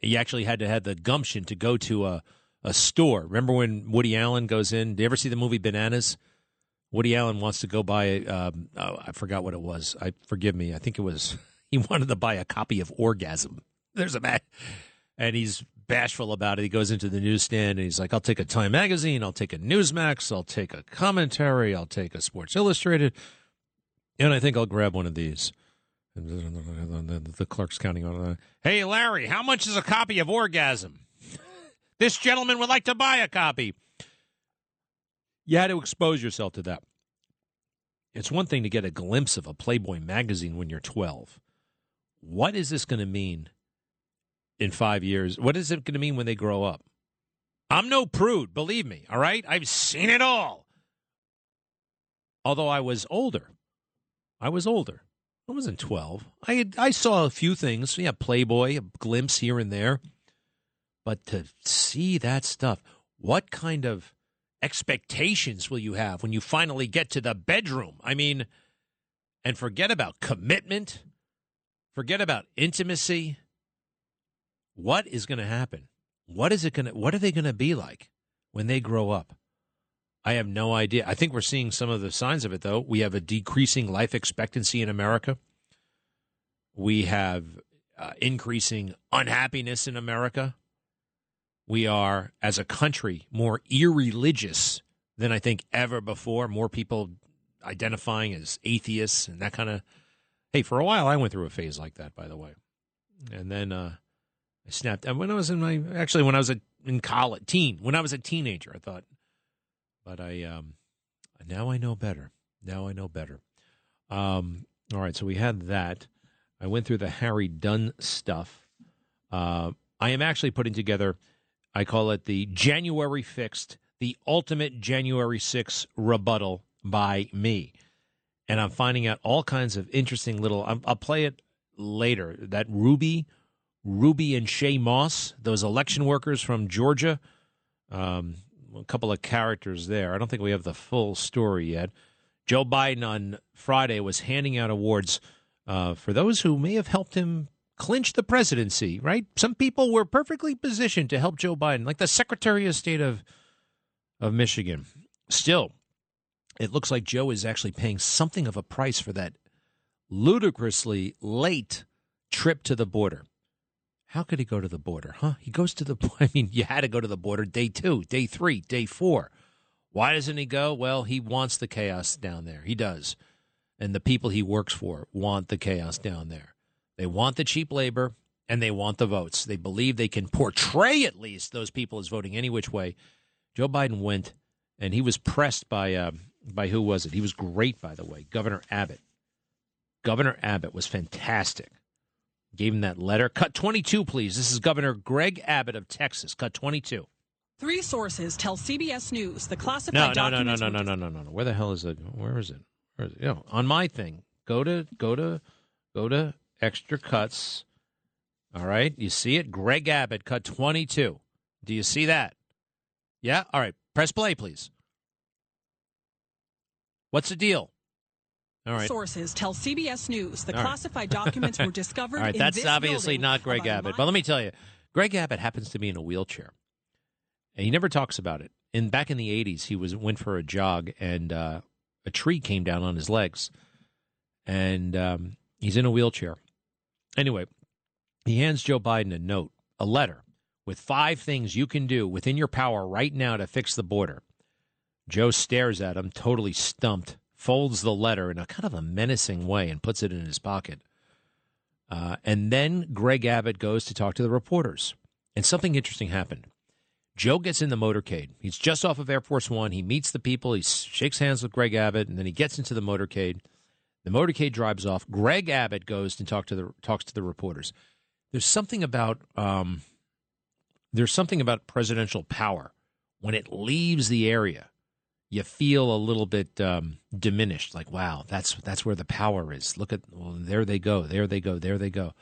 you actually had to have the gumption to go to a a store. Remember when Woody Allen goes in? Do you ever see the movie Bananas? Woody Allen wants to go buy. Um, oh, I forgot what it was. I forgive me. I think it was *laughs* he wanted to buy a copy of Orgasm. There's a man, and he's bashful about it. He goes into the newsstand and he's like, "I'll take a Time magazine. I'll take a Newsmax. I'll take a commentary. I'll take a Sports Illustrated, and I think I'll grab one of these." And the clerk's counting on it. Hey, Larry, how much is a copy of Orgasm? *laughs* this gentleman would like to buy a copy. You had to expose yourself to that. It's one thing to get a glimpse of a Playboy magazine when you're 12. What is this going to mean in five years? What is it going to mean when they grow up? I'm no prude, believe me, all right? I've seen it all. Although I was older. I was older. I wasn't 12. I had, I saw a few things. Yeah, Playboy, a glimpse here and there. But to see that stuff, what kind of expectations will you have when you finally get to the bedroom? I mean, and forget about commitment, forget about intimacy. What is going to happen? What is it going to what are they going to be like when they grow up? I have no idea. I think we're seeing some of the signs of it though. We have a decreasing life expectancy in America. We have uh, increasing unhappiness in America we are, as a country, more irreligious than I think ever before. More people identifying as atheists and that kind of. Hey, for a while, I went through a phase like that, by the way. And then uh, I snapped. And when I was in my, actually, when I was a, in college, teen, when I was a teenager, I thought, but I, um, now I know better. Now I know better. Um, all right, so we had that. I went through the Harry Dunn stuff. Uh, I am actually putting together I call it the January Fixed, the ultimate January 6 rebuttal by me. And I'm finding out all kinds of interesting little. I'll, I'll play it later. That Ruby, Ruby and Shaye Moss, those election workers from Georgia, um, a couple of characters there. I don't think we have the full story yet. Joe Biden on Friday was handing out awards uh, for those who may have helped him clinch the presidency, right? Some people were perfectly positioned to help Joe Biden, like the Secretary of State of of Michigan. Still, it looks like Joe is actually paying something of a price for that ludicrously late trip to the border. How could he go to the border, huh? He goes to the *laughs* I mean, you had to go to the border day 2, day 3, day 4. Why doesn't he go? Well, he wants the chaos down there. He does. And the people he works for want the chaos down there. They want the cheap labor and they want the votes. They believe they can portray at least those people as voting any which way. Joe Biden went and he was pressed by uh, by who was it? He was great, by the way, Governor Abbott. Governor Abbott was fantastic. Gave him that letter. Cut 22, please. This is Governor Greg Abbott of Texas. Cut 22. Three sources tell CBS News the classified no, no, documents. No, no, no, no, no, no, no, no. Where the hell is it? Where is it? Where is it? You know, on my thing. Go to go to go to extra cuts. All right. You see it? Greg Abbott cut 22. Do you see that? Yeah? All right. Press play, please. What's the deal? All right. Sources tell CBS News the classified documents were discovered. *laughs* All right, in that's obviously not Greg Abbott. But let me tell you, Greg Abbott happens to be in a wheelchair, and he never talks about it. And back in the '80s, he was went for a jog, and uh, a tree came down on his legs, and um, he's in a wheelchair. Anyway, he hands Joe Biden a note, a letter with five things you can do within your power right now to fix the border. Joe stares at him, totally stumped, folds the letter in a kind of a menacing way, and puts it in his pocket. Uh, and then Greg Abbott goes to talk to the reporters. And something interesting happened. Joe gets in the motorcade. He's just off of Air Force One. He meets the people. He shakes hands with Greg Abbott, and then he gets into the motorcade. The motorcade drives off. Greg Abbott goes and talk to the talks to the reporters. There's something about um, there's something about presidential power when it leaves the area. You feel a little bit um, diminished. Like, wow, that's that's where the power is. Look at well, there they go, there they go, there they go.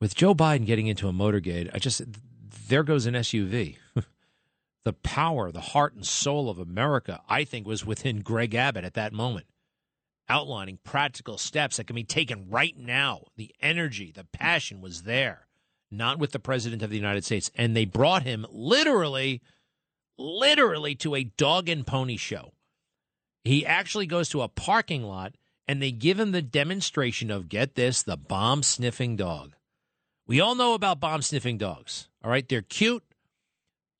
With Joe Biden getting into a motorcade, I just there goes an SUV. *laughs* the power, the heart and soul of America, I think, was within Greg Abbott at that moment, outlining practical steps that can be taken right now. The energy, the passion was there, not with the President of the United States. And they brought him literally, literally to a dog and pony show. He actually goes to a parking lot and they give him the demonstration of get this, the bomb sniffing dog. We all know about bomb sniffing dogs. All right, they're cute.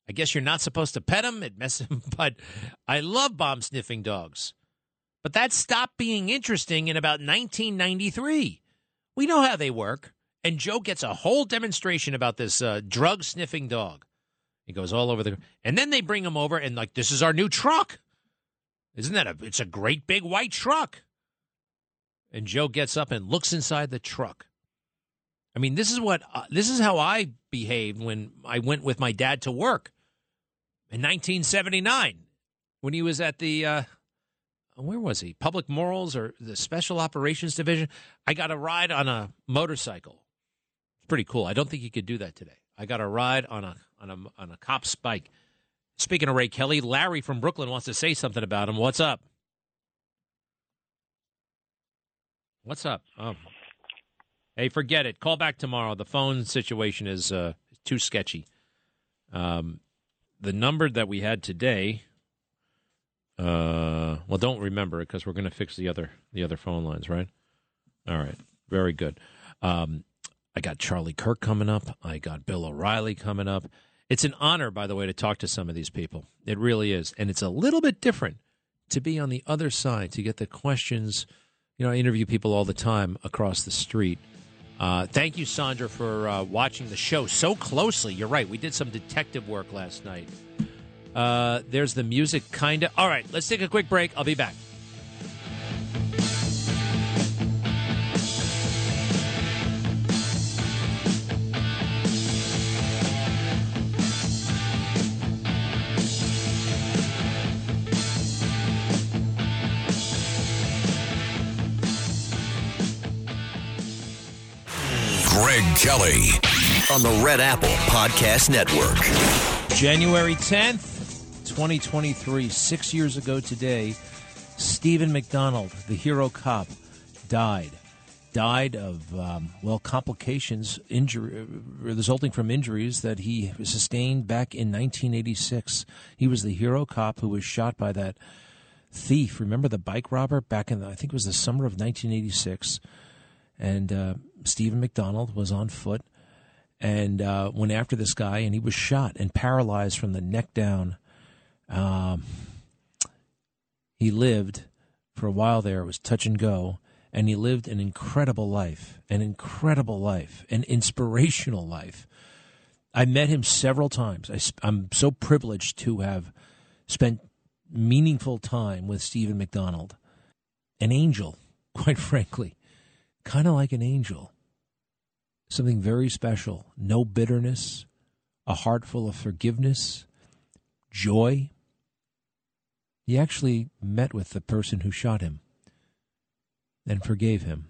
I guess you're not supposed to pet them. It messes *laughs* them, but I love bomb sniffing dogs. But that stopped being interesting in about 1993. We know how they work. And Joe gets a whole demonstration about this uh, drug sniffing dog. He goes all over the, and then they bring him over and like, this is our new truck. Isn't that a? It's a great big white truck. And Joe gets up and looks inside the truck. I mean, this is what uh, this is how I behaved when I went with my dad to work in 1979 when he was at the uh, where was he? Public Morals or the Special Operations Division. I got a ride on a motorcycle. It's pretty cool. I don't think you could do that today. I got a ride on a on a on a cop's bike. Speaking of Ray Kelly, Larry from Brooklyn wants to say something about him. What's up? What's up? Oh, Hey, forget it. Call back tomorrow. The phone situation is uh, too sketchy. Um, the number that we had today. Uh, well, don't remember it because we're going to fix the other the other phone lines, right? All right, very good. Um, I got Charlie Kirk coming up. I got Bill O'Reilly coming up. It's an honor, by the way, to talk to some of these people. It really is, and it's a little bit different to be on the other side to get the questions. You know, I interview people all the time across the street uh, thank you, Sandra, for uh, watching the show so closely. You're right. We did some detective work last night. Uh, there's the music, kind of. All right, let's take a quick break. I'll be back. Greg Kelly on the Red Apple Podcast Network. January 10th, 2023, six years ago today, Stephen McDonald, the hero cop, died. Died of, um, well, complications injury, resulting from injuries that he sustained back in 1986. He was the hero cop who was shot by that thief. Remember the bike robber back in, the, I think it was the summer of 1986 and uh, Stephen McDonald was on foot and uh, went after this guy, and he was shot and paralyzed from the neck down. Um, he lived for a while there. It was touch and go, and he lived an incredible life, an incredible life, an inspirational life. I met him several times. I, I'm so privileged to have spent meaningful time with Stephen McDonald, an angel, *laughs* quite frankly kind of like an angel. Something very special. No bitterness, a heart full of forgiveness, joy. He actually met with the person who shot him and forgave him.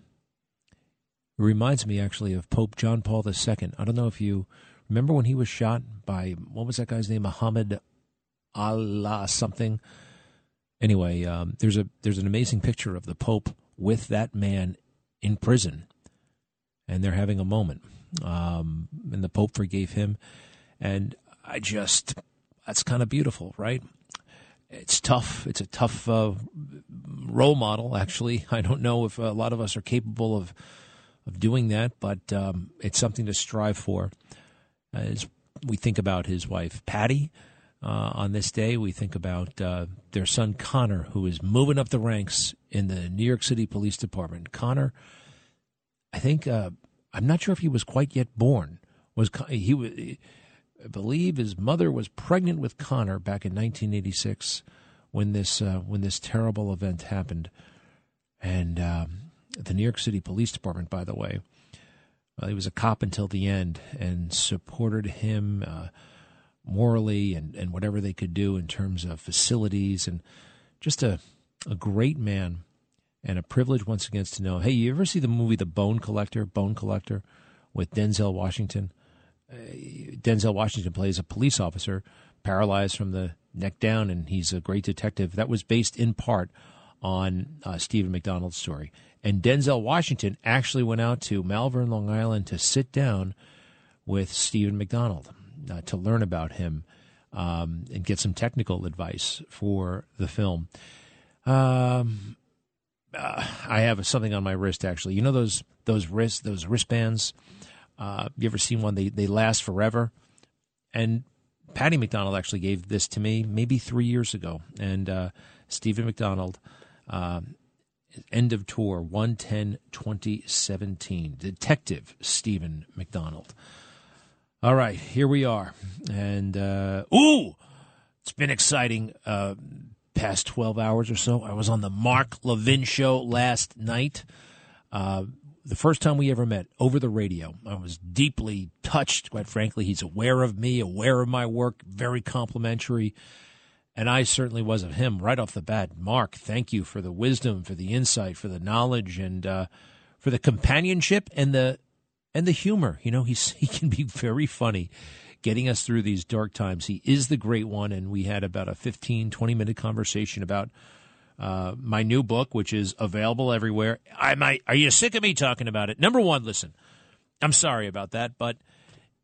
It reminds me actually of Pope John Paul II. I don't know if you remember when he was shot by, what was that guy's name? Muhammad Allah something. Anyway, um, there's a there's an amazing picture of the Pope with that man in prison and they're having a moment. um, and the Pope forgave him. And I just, that's kind of beautiful, right? It's tough. It's a tough uh, role model, actually. *laughs* I don't know if a lot of us are capable of, of doing that, but um, it's something to strive for. As we think about his wife, Patty, uh, on this day, we think about uh, their son Connor, who is moving up the ranks in the New York City Police Department. Connor, I think uh, I'm not sure if he was quite yet born. Was he was? I believe his mother was pregnant with Connor back in 1986 when this uh, when this terrible event happened, and um, the New York City Police Department, by the way, uh, he was a cop until the end and supported him uh, morally and, and whatever they could do in terms of facilities and just a a great man and a privilege once again to know. Hey, you ever see the movie The Bone Collector? Bone Collector with Denzel Washington. Uh, Denzel Washington plays a police officer paralyzed from the neck down, and he's a great detective. That was based in part on uh, Stephen McDonald's story. And Denzel Washington actually went out to Malverne, Long Island, to sit down with Stephen McDonald uh, to learn about him um, and get some technical advice for the film. Um, uh, I have something on my wrist actually. You know those those wrist those wristbands. Uh, you ever seen one? They they last forever. And Patty McDonald actually gave this to me maybe three years ago. And uh, Stephen McDonald, uh, end of tour 110 2017. Detective Stephen McDonald. All right, here we are. And uh, ooh, it's been exciting. Uh, past 12 hours or so. I was on the Mark Levin show last night. Uh, the first time we ever met over the radio. I was deeply touched, quite frankly. He's aware of me, aware of my work, very complimentary. And I certainly was of him right off the bat. Mark, thank you for the wisdom, for the insight, for the knowledge, and uh, for the companionship and the and the humor. You know, he's *laughs* he can be very funny getting us through these dark times. He is the great one, and we had about a 15, 20 minute conversation about uh, my new book, which is available everywhere. I might, are you sick of me talking about it? Number one, listen, I'm sorry about that, but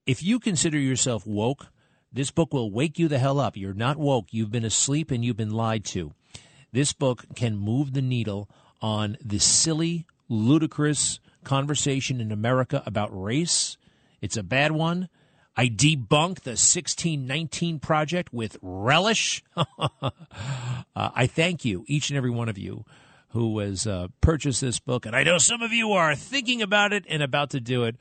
if you consider yourself woke, this book will wake you the hell up. You're not woke. You've been asleep and you've been lied to. This book can move the needle on the silly, ludicrous conversation in America about race. It's a bad one. I debunk the 1619 project with relish. *laughs* uh, I thank you, each and every one of you who has uh, purchased this book. And I know some of you are thinking about it and about to do it.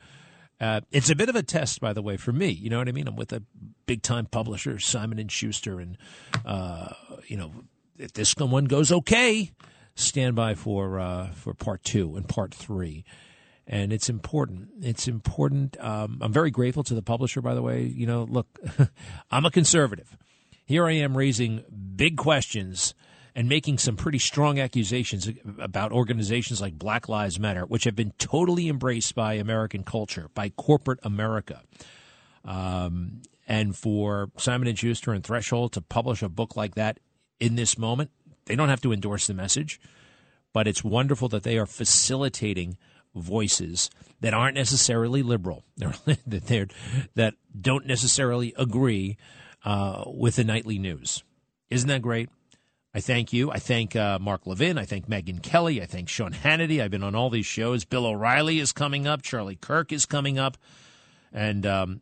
Uh, it's a bit of a test, by the way, for me. You know what I mean? I'm with a big time publisher, Simon and Schuster, and uh, you know, if this one goes okay, stand by for uh, for part two and part three and it's important. It's important. Um, I'm very grateful to the publisher, by the way. You know, look, *laughs* I'm a conservative. Here I am raising big questions and making some pretty strong accusations about organizations like Black Lives Matter, which have been totally embraced by American culture, by corporate America. Um, and for Simon and Schuster and Threshold to publish a book like that in this moment, they don't have to endorse the message, but it's wonderful that they are facilitating voices that aren't necessarily liberal, *laughs* that that don't necessarily agree uh, with the nightly news. Isn't that great? I thank you. I thank uh, Mark Levin. I thank Megyn Kelly. I thank Sean Hannity. I've been on all these shows. Bill O'Reilly is coming up. Charlie Kirk is coming up. And um,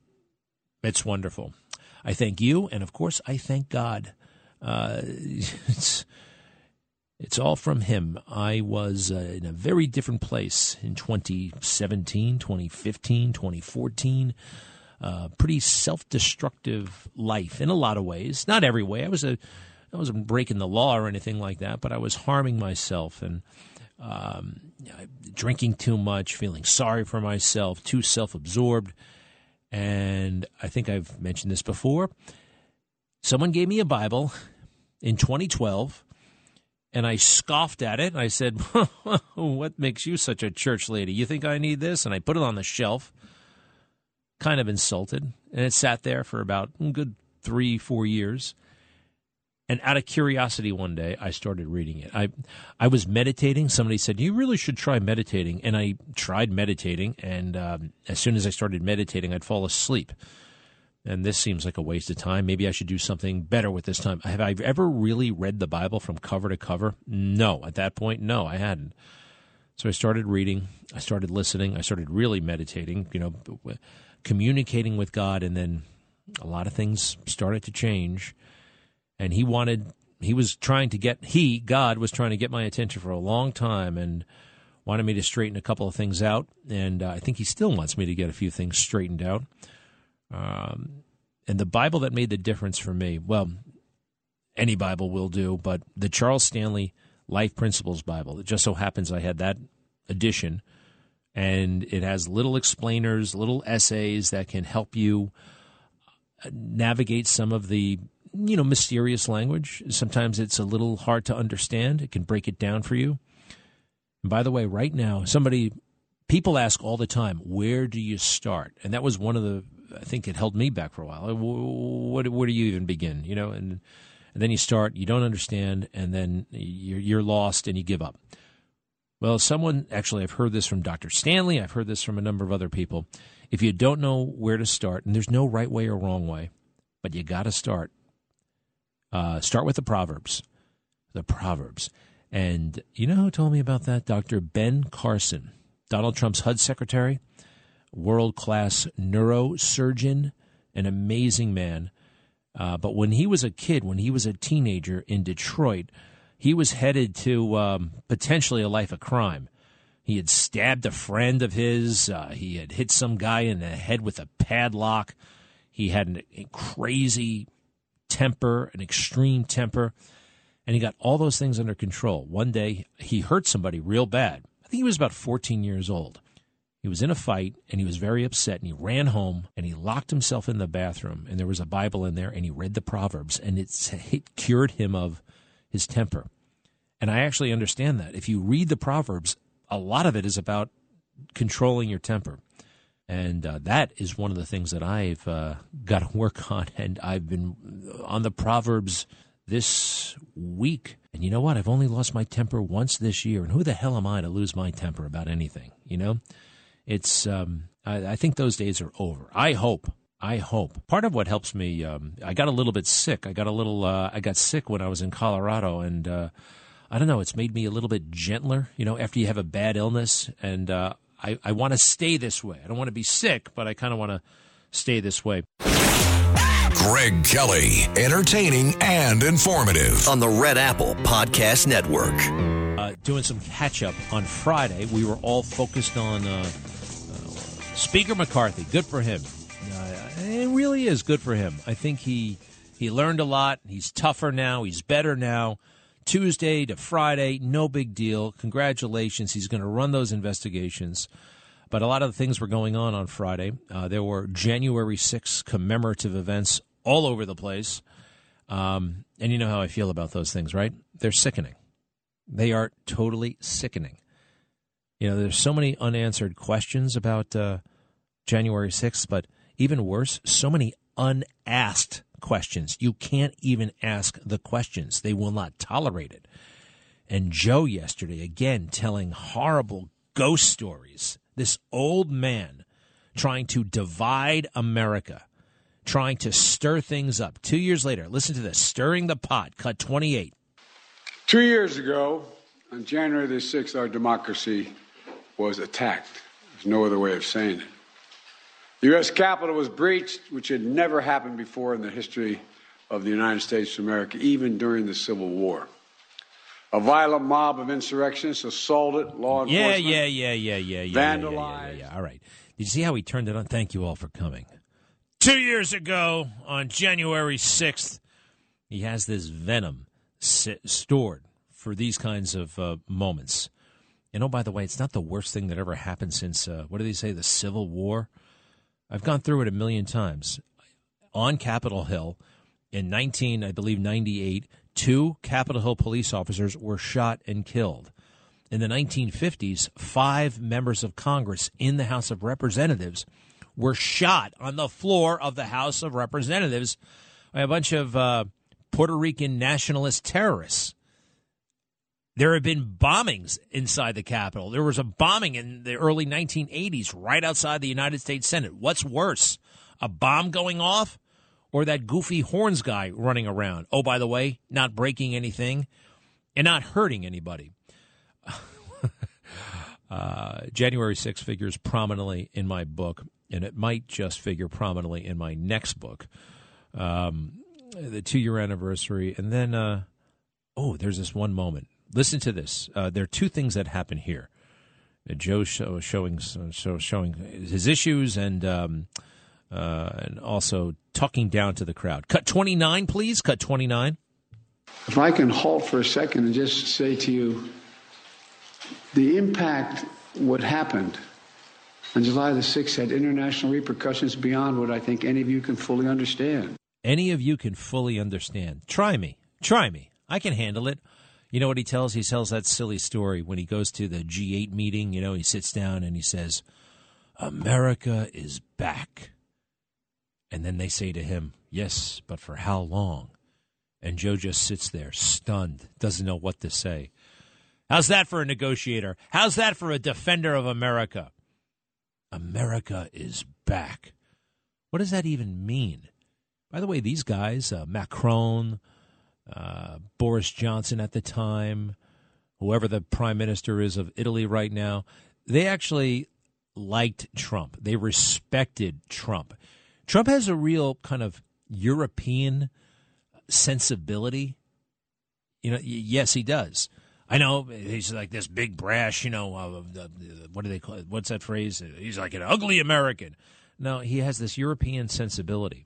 it's wonderful. I thank you. And of course, I thank God. Uh, *laughs* it's all from him. I was uh, in a very different place in 2017, 2015, 2014. Uh, pretty self-destructive life in a lot of ways. Not every way. I was a, I wasn't breaking the law or anything like that, but I was harming myself and um, drinking too much, feeling sorry for myself, too self-absorbed. And I think I've mentioned this before. Someone gave me a Bible in 2012 and I scoffed at it. I said, *laughs* What makes you such a church lady? You think I need this? And I put it on the shelf, kind of insulted. And it sat there for about good three, four years. And out of curiosity, one day I started reading it. I, I was meditating. Somebody said you really should try meditating, and I tried meditating. And um, as soon as I started meditating, I'd fall asleep. And this seems like a waste of time. Maybe I should do something better with this time. Have I ever really read the Bible from cover to cover? No. At that point, no, I hadn't. So I started reading. I started listening. I started really meditating. You know, communicating with God, and then a lot of things started to change and he wanted he was trying to get he God was trying to get my attention for a long time and wanted me to straighten a couple of things out, and uh, I think he still wants me to get a few things straightened out. Um, and the Bible that made the difference for me, well, any Bible will do, but the Charles Stanley Life Principles Bible. It just so happens I had that edition, and it has little explainers, little essays that can help you uh, navigate some of the you know, mysterious language. Sometimes it's a little hard to understand. It can break it down for you. And by the way, right now, somebody, people ask all the time, where do you start? And that was one of the, I think it held me back for a while. What, where do you even begin? You know, and, and then you start, you don't understand, and then you're, you're lost and you give up. Well, someone, actually, I've heard this from Dr. Stanley, I've heard this from a number of other people. If you don't know where to start, and there's no right way or wrong way, but you got to start, uh, start with the Proverbs. The Proverbs. And you know who told me about that? Dr. Ben Carson, Donald Trump's HUD secretary, world class neurosurgeon, an amazing man. Uh, but when he was a kid, when he was a teenager in Detroit, he was headed to um, potentially a life of crime. He had stabbed a friend of his. Uh, he had hit some guy in the head with a padlock. He had a crazy temper, an extreme temper, and he got all those things under control. One day, he hurt somebody real bad. I think he was about 14 years old. He was in a fight and he was very upset and he ran home and he locked himself in the bathroom and there was a Bible in there and he read the Proverbs and it, cured him of his temper. And I actually understand that. If you read the Proverbs, a lot of it is about controlling your temper. And uh, that is one of the things that I've uh, got to work *laughs* on. And I've been on the Proverbs this week. And you know what? I've only lost my temper once this year. And who the hell am I to lose my temper about anything? You know, it's, um, I, I think those days are over. I hope. I hope. Part of what helps me, um, I got a little bit sick. I got a little, uh, I got sick when I was in Colorado. And, uh, I don't know, it's made me a little bit gentler, you know, after you have a bad illness. And uh, I, I want to stay this way. I don't want to be sick, but I kind of want to stay this way. Greg Kelly, entertaining and informative on the Red Apple Podcast Network. Uh, doing some catch up on Friday. We were all focused on uh, uh, Speaker McCarthy. Good for him. Uh, it really is good for him. I think he he learned a lot. He's tougher now. He's better now. Tuesday to Friday, no big deal. Congratulations. He's going to run those investigations. But a lot of the things were going on on Friday. Uh, there were January 6th commemorative events all over the place. Um, and you know how I feel about those things, right? They're sickening. They are totally sickening. You know, there's so many unanswered questions about uh, January 6th, but even worse, so many unasked questions. You can't even ask the questions, they will not tolerate it. And Joe yesterday, again, telling horrible ghost stories. This old man trying to divide America, trying to stir things up. Two years later, listen to this stirring the pot, cut 28. Two years ago, on January the 6th, our democracy was attacked. There's no other way of saying it. The U.S. Capitol was breached, which had never happened before in the history of the United States of America, even during the Civil War. A violent mob of insurrectionists assaulted law enforcement. Yeah, yeah, yeah, yeah, yeah, yeah. Vandalized. Yeah, yeah, yeah, All right. Did you see how he turned it on? Thank you all for coming. Two years ago, on January 6th, he has this venom sit, stored for these kinds of uh, moments. And oh, by the way, it's not the worst thing that ever happened since, uh, what do they say, the Civil War? I've gone through it a million times. On Capitol Hill in 19, I believe, 98, two Capitol Hill police officers were shot and killed. In the 1950s, five members of Congress in the House of Representatives were shot on the floor of the House of Representatives by a bunch of uh, Puerto Rican nationalist terrorists. There have been bombings inside the Capitol. There was a bombing in the early 1980s right outside the United States Senate. What's worse, a bomb going off or that goofy horns guy running around? Oh, by the way, not breaking anything and not hurting anybody. *laughs* uh, January 6 figures prominently in my book, and it might just figure prominently in my next book, um, the two year anniversary. And then, uh, oh, there's this one moment listen to this. Uh, there are two things that happen here. Uh, Joe show, showing so showing his issues and um, uh, and also talking down to the crowd. Cut twenty nine, please. Cut twenty nine. If I can halt for a second and just say to you, the impact what happened on July the 6th had international repercussions beyond what I think any of you can fully understand. Any of you can fully understand. Try me. Try me. I can handle it. You know what he tells? He tells that silly story when he goes to the G8 meeting. You know, he sits down and he says, America is back. And then they say to him, Yes, but for how long? And Joe just sits there, stunned, doesn't know what to say. How's that for a negotiator? How's that for a defender of America? America is back. What does that even mean? By the way, these guys, uh, Macron, uh, Boris Johnson at the time, whoever the prime minister is of Italy right now, they actually liked Trump. They respected Trump. Trump has a real kind of European sensibility. You know, yes, he does. I know he's like this big brash, you know, uh, what do they call it? What's that phrase? He's like an ugly American. No, he has this European sensibility.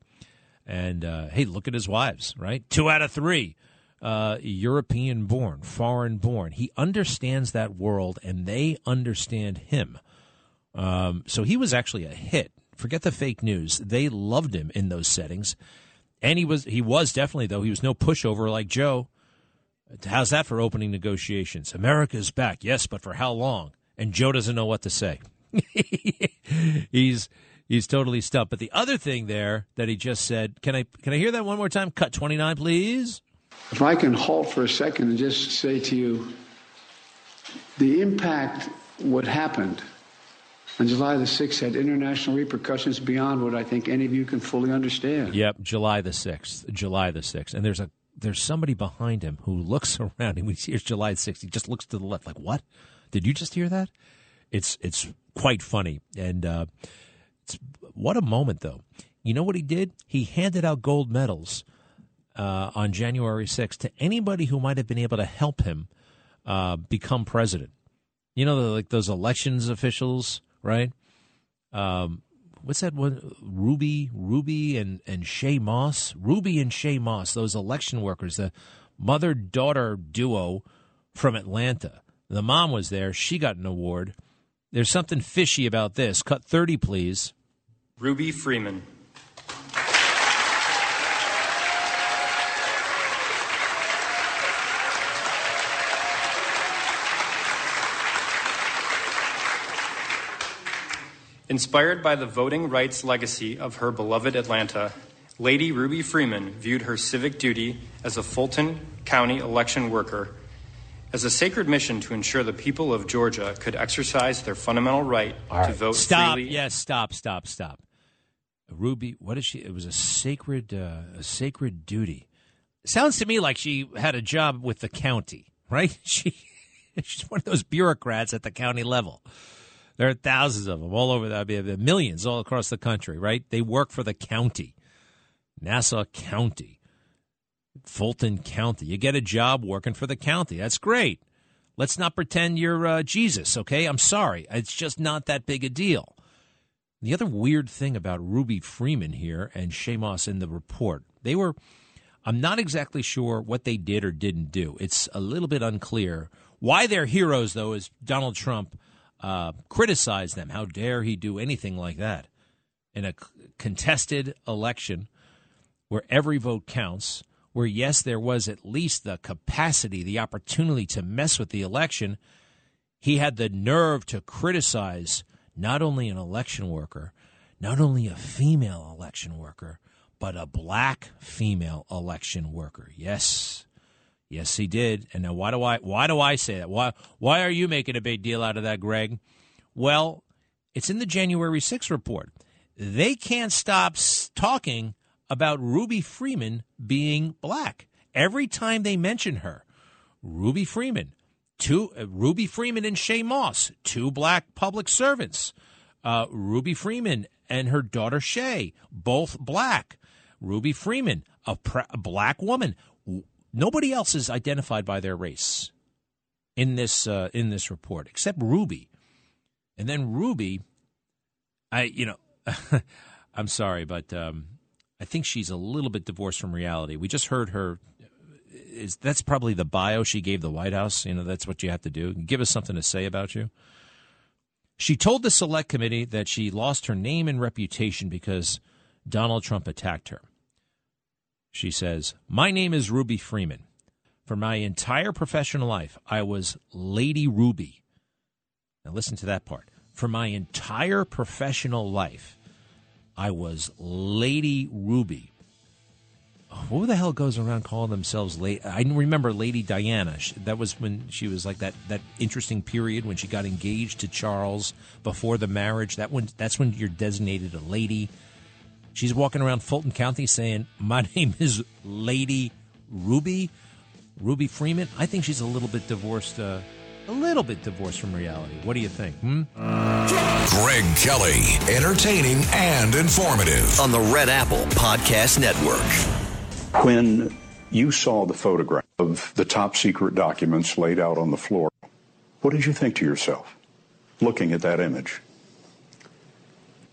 And uh, hey, look at his wives, right? Two out of three, uh, European born, foreign born. He understands that world, and they understand him. Um, so he was actually a hit. Forget the fake news. They loved him in those settings, and he was he was definitely though he was no pushover like Joe. How's that for opening negotiations? America's back, yes, but for how long? And Joe doesn't know what to say. *laughs* he's he's totally stumped. But the other thing there that he just said, can I can I hear that one more time? Cut twenty nine, please. If I can halt for a second and just say to you, the impact what happened on July the 6th had international repercussions beyond what I think any of you can fully understand. Yep, July the 6th. July the 6th. And there's a there's somebody behind him who looks *laughs* around and he hears July 6th. He just looks to the left like, "What? Did you just hear that?" It's it's quite funny. And uh, what a moment, though. You know what he did? He handed out gold medals uh, on January 6th to anybody who might have been able to help him uh, become president. You know, like those elections officials, right? Um, what's that one? Ruby, Ruby, and and Shaye Moss, Ruby and Shaye Moss, those election workers, the mother daughter duo from Atlanta. The mom was there; she got an award. There's something fishy about this. Cut thirty, please. Ruby Freeman. Inspired by the voting rights legacy of her beloved Atlanta, Lady Ruby Freeman viewed her civic duty as a Fulton County election worker as a sacred mission to ensure the people of Georgia could exercise their fundamental right, right. to vote stop. freely. Yes, stop, stop, stop. Ruby, what is she? It was a sacred, uh, a sacred duty. Sounds to me like she had a job with the county, right? *laughs* She, she's one of those bureaucrats at the county level. There are thousands of them all over. That be millions all across the country, right? They work for the county, Nassau County, Fulton County. You get a job working for the county. That's great. Let's not pretend you're uh, Jesus, okay? I'm sorry. It's just not that big a deal. The other weird thing about Ruby Freeman here and Shaye Moss in the report, they were. I'm not exactly sure what they did or didn't do. It's a little bit unclear. Why they're heroes, though, is Donald Trump uh, criticize them. How dare he do anything like that in a contested election where every vote counts? Where, yes, there was at least the capacity, the opportunity to mess with the election. He had the nerve to criticize not only an election worker, not only a female election worker, but a black female election worker. Yes. Yes, he did. And now why do I why do I say that? Why why are you making a big deal out of that, Greg? Well, it's in the January 6th report. They can't stop talking about Ruby Freeman being black. Every time they mention her, Ruby Freeman, two uh, Ruby Freeman and Shaye Moss, two black public servants. Uh, Ruby Freeman and her daughter Shaye, both black. Ruby Freeman, a, a black woman. Nobody else is identified by their race in this uh, in this report except Ruby. And then Ruby, I you know, *laughs* I'm sorry, but um, I think she's a little bit divorced from reality. We just heard her. Is that's probably the bio she gave the White House? You know, that's what you have to do. Give us something to say about you. She told the select committee that she lost her name and reputation because Donald Trump attacked her. She says, My name is Ruby Freeman. For my entire professional life, I was Lady Ruby. Now, listen to that part. For my entire professional life, I was Lady Ruby. Who the hell goes around calling themselves lady? I remember Lady Diana. That was when she was like that that interesting period when she got engaged to Charles before the marriage. That when that's when you're designated a lady. She's walking around Fulton County saying, "My *laughs* name is Lady Ruby, Ruby Freeman." I think she's a little bit divorced. Uh, a little bit divorced from reality. What do you think? Hmm? Greg Kelly, entertaining and informative on the Red Apple Podcast Network. When you saw the photograph of the top secret documents laid out on the floor, what did you think to yourself looking at that image?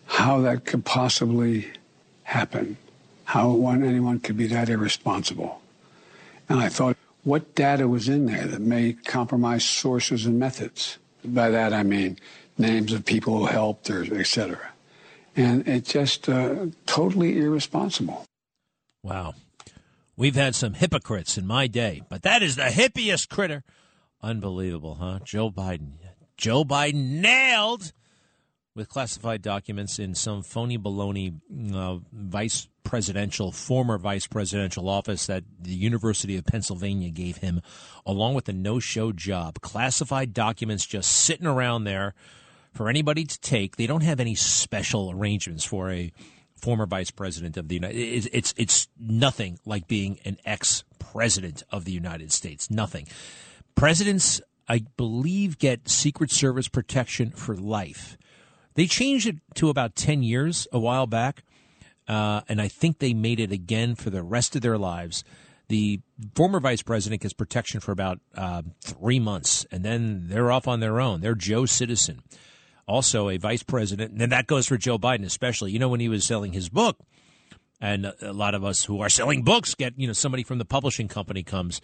How that could possibly happen. How one, anyone could be that irresponsible. And I thought, what data was in there that may compromise sources and methods? By that I mean names of people who helped or et cetera. And it's just uh, totally irresponsible. Wow. We've had some hypocrites in my day, but that is the hippiest critter. Unbelievable, huh? Joe Biden. Joe Biden nailed with classified documents in some phony baloney uh, vice presidential, former vice presidential office that the University of Pennsylvania gave him, along with a no show job. Classified documents just sitting around there for anybody to take. They don't have any special arrangements for a former vice president of the United it's, it's it's nothing like being an ex president of the United States. Nothing. Presidents I believe get secret service protection for life. They changed it to about 10 years a while back uh, and I think they made it again for the rest of their lives. The former vice president gets protection for about uh, three months and then they're off on their own. They're Joe citizen also a vice president, and that goes for Joe Biden especially. You know, when he was selling his book, and a lot of us who are selling books get, you know, somebody from the publishing company comes.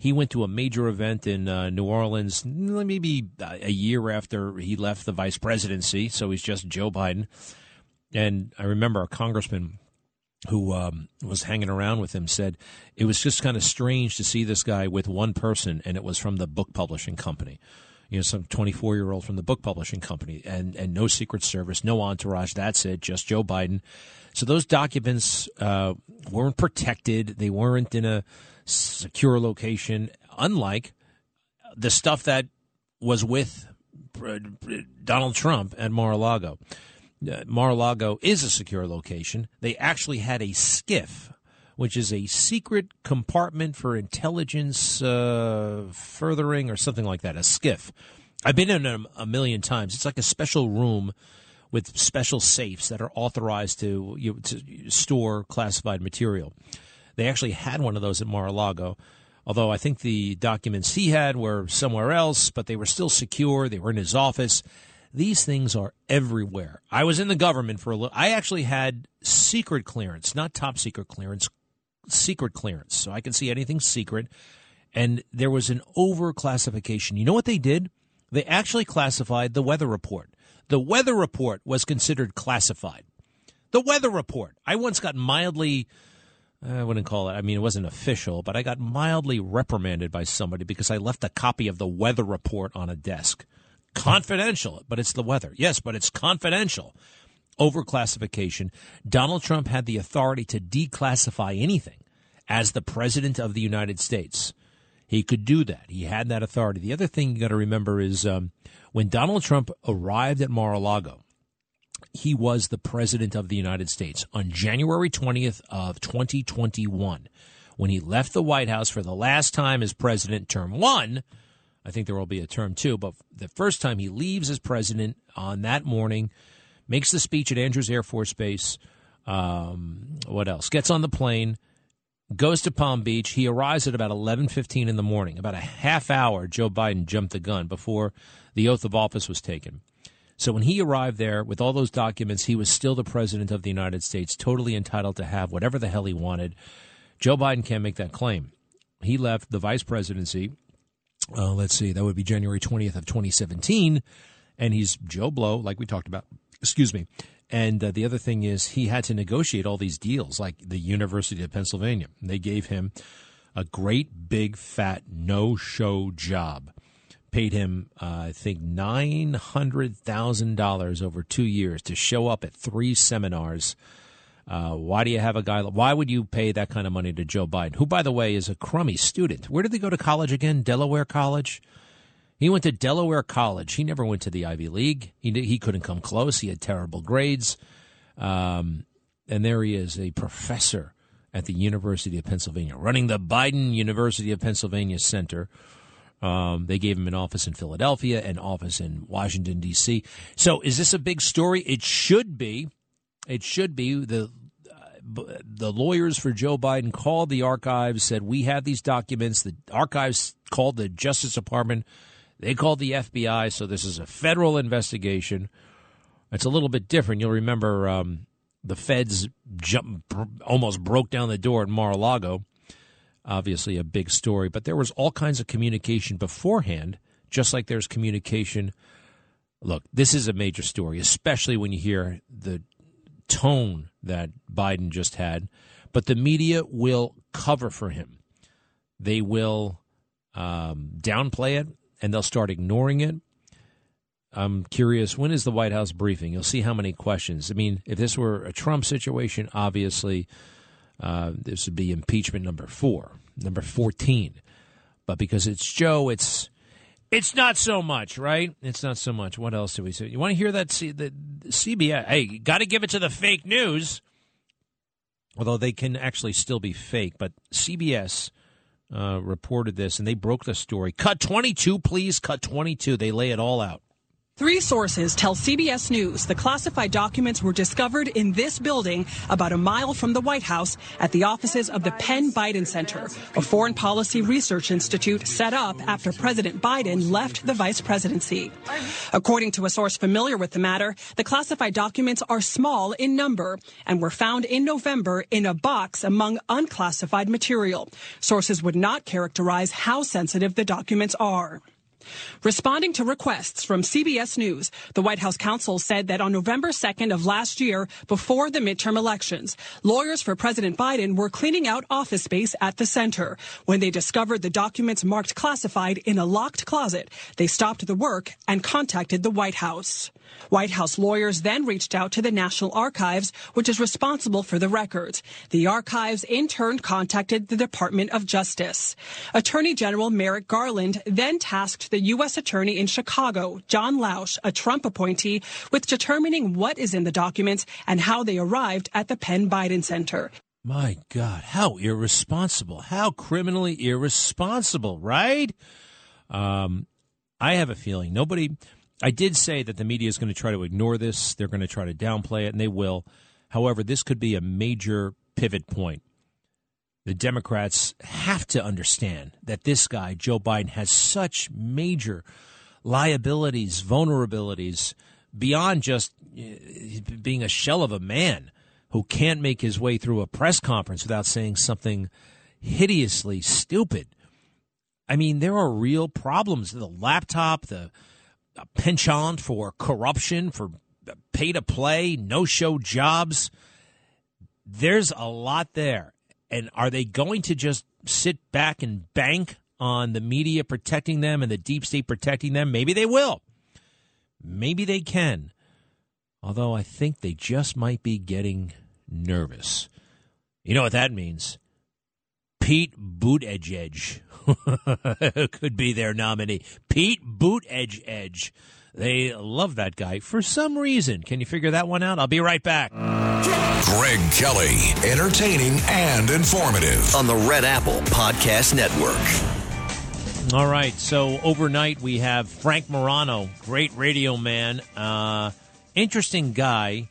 He went to a major event in uh, New Orleans, maybe a year after he left the vice presidency. So he's just Joe Biden. And I remember a congressman who um, was hanging around with him said it was just kind of strange to see this guy with one person, and it was from the book publishing company you know, some 24 year old from the book publishing company and, and no Secret Service, no entourage. That's it, just Joe Biden. So those documents uh, weren't protected. They weren't in a secure location, unlike the stuff that was with uh, Donald Trump at Mar-a-Lago. Uh, Mar-a-Lago is a secure location. They actually had a SCIF, which is a secret compartment for intelligence uh, furthering or something like that, a skiff. I've been in them a million times. It's like a special room with special safes that are authorized to, you know, to store classified material. They actually had one of those at Mar-a-Lago, although I think the documents he had were somewhere else, but they were still secure. They were in his office. These things are everywhere. I was in the government for a little. I actually had secret clearance, not top secret clearance, secret clearance, so I can see anything secret. And there was an overclassification. You know what they did? They actually classified the weather report. The weather report was considered classified. The weather report. I once got mildly, uh, I wouldn't call it, I mean, it wasn't official, but I got mildly reprimanded by somebody because I left a copy of the weather report on a desk. Confidential, but it's the weather. Yes, but it's confidential. Overclassification. Donald Trump had the authority to declassify anything as the president of the United States. He could do that. He had that authority. The other thing you got to remember is um, when Donald Trump arrived at Mar-a-Lago, he was the president of the United States on January 20th of 2021 when he left the White House for the last time as president term 1 I think there will be a term two, but the first time he leaves as president on that morning makes the speech at Andrews Air Force Base um, what else gets on the plane goes to Palm Beach. He arrives at about 11:15 in the morning. About a half hour Joe Biden jumped the gun before the oath of office was taken. So when he arrived there with all those documents, he was still the president of the United States, totally entitled to have whatever the hell he wanted. Joe Biden can't make that claim. He left the vice presidency. Uh, let's see, that would be January 20th of 2017, and he's Joe Blow, like we talked about. Excuse me. And uh, the other thing is he had to negotiate all these deals, like the University of Pennsylvania. They gave him a great big fat no show job paid him, uh, I think, nine hundred thousand dollars over two years to show up at three seminars. Uh, why do you have a guy? Like why would you pay that kind of money to Joe Biden, who, by the way, is a crummy student? Where did they go to college again? Delaware College. He went to Delaware College. He never went to the Ivy League. He he couldn't come close. He had terrible grades. Um, and there he is, a professor at the University of Pennsylvania, running the Biden University of Pennsylvania Center um, they gave him an office in Philadelphia, and an office in Washington D.C. So, is this a big story? It should be. It should be. the uh, The lawyers for Joe Biden called the archives, said we have these documents. The archives called the Justice Department. They called the FBI. So this is a federal investigation. It's a little bit different. You'll remember um, the feds jump, almost broke down the door at Mar-a-Lago obviously a big story, but there was all kinds of communication beforehand, just like there's communication. Look, this is a major story, especially when you hear the tone that Biden just had, but the media will cover for him. They will um, downplay it and they'll start ignoring it. I'm curious, when is the White House briefing? You'll see how many questions. I mean, if this were a Trump situation, obviously uh, this would be impeachment number four, number 14. But because it's Joe, it's it's not so much, right? It's not so much. What else do we say? You want to hear that? C- the CBS. Hey, got to give it to the fake news. Although they can actually still be fake, but CBS uh, reported this and they broke the story. Cut 22, please. Cut 22. They lay it all out. Three sources tell CBS News the classified documents were discovered in this building about a mile from the White House at the offices of the Penn Biden Center, a foreign policy research institute set up after President Biden left the vice presidency. According to a source familiar with the matter, the classified documents are small in number and were found in November in a box among unclassified material. Sources would not characterize how sensitive the documents are. Responding to requests from CBS News, the White House counsel said that on November 2nd of last year, before the midterm elections, lawyers for President Biden were cleaning out office space at the center. When they discovered the documents marked classified in a locked closet, they stopped the work and contacted the White House. White House lawyers then reached out to the National Archives, which is responsible for the records. The archives in turn contacted the Department of Justice. Attorney General Merrick Garland then tasked the U.S. Attorney in Chicago, John Lausch, a Trump appointee, with determining what is in the documents and how they arrived at the Penn Biden Center. My God, how irresponsible, how criminally irresponsible, right? Um, I have a feeling nobody I did say that the media is going to try to ignore this. They're going to try to downplay it, and they will. However, this could be a major pivot point. The Democrats have to understand that this guy, Joe Biden, has such major liabilities, vulnerabilities beyond just eh, being a shell of a man who can't make his way through a press conference without saying something hideously stupid. I mean, there are real problems. The laptop, the a penchant for corruption, for pay to play, no show jobs. There's a lot there. And are they going to just sit back and bank on the media protecting them and the deep state protecting them? Maybe they will. Maybe they can. Although I think they just might be getting nervous. You know what that means? Pete Buttigieg *laughs* could be their nominee. Pete Buttigieg. They love that guy for some reason. Can you figure that one out? I'll be right back. Greg Kelly, entertaining and informative. On the Red Apple Podcast Network. All right, so overnight we have Frank Morano, great radio man, uh, interesting guy.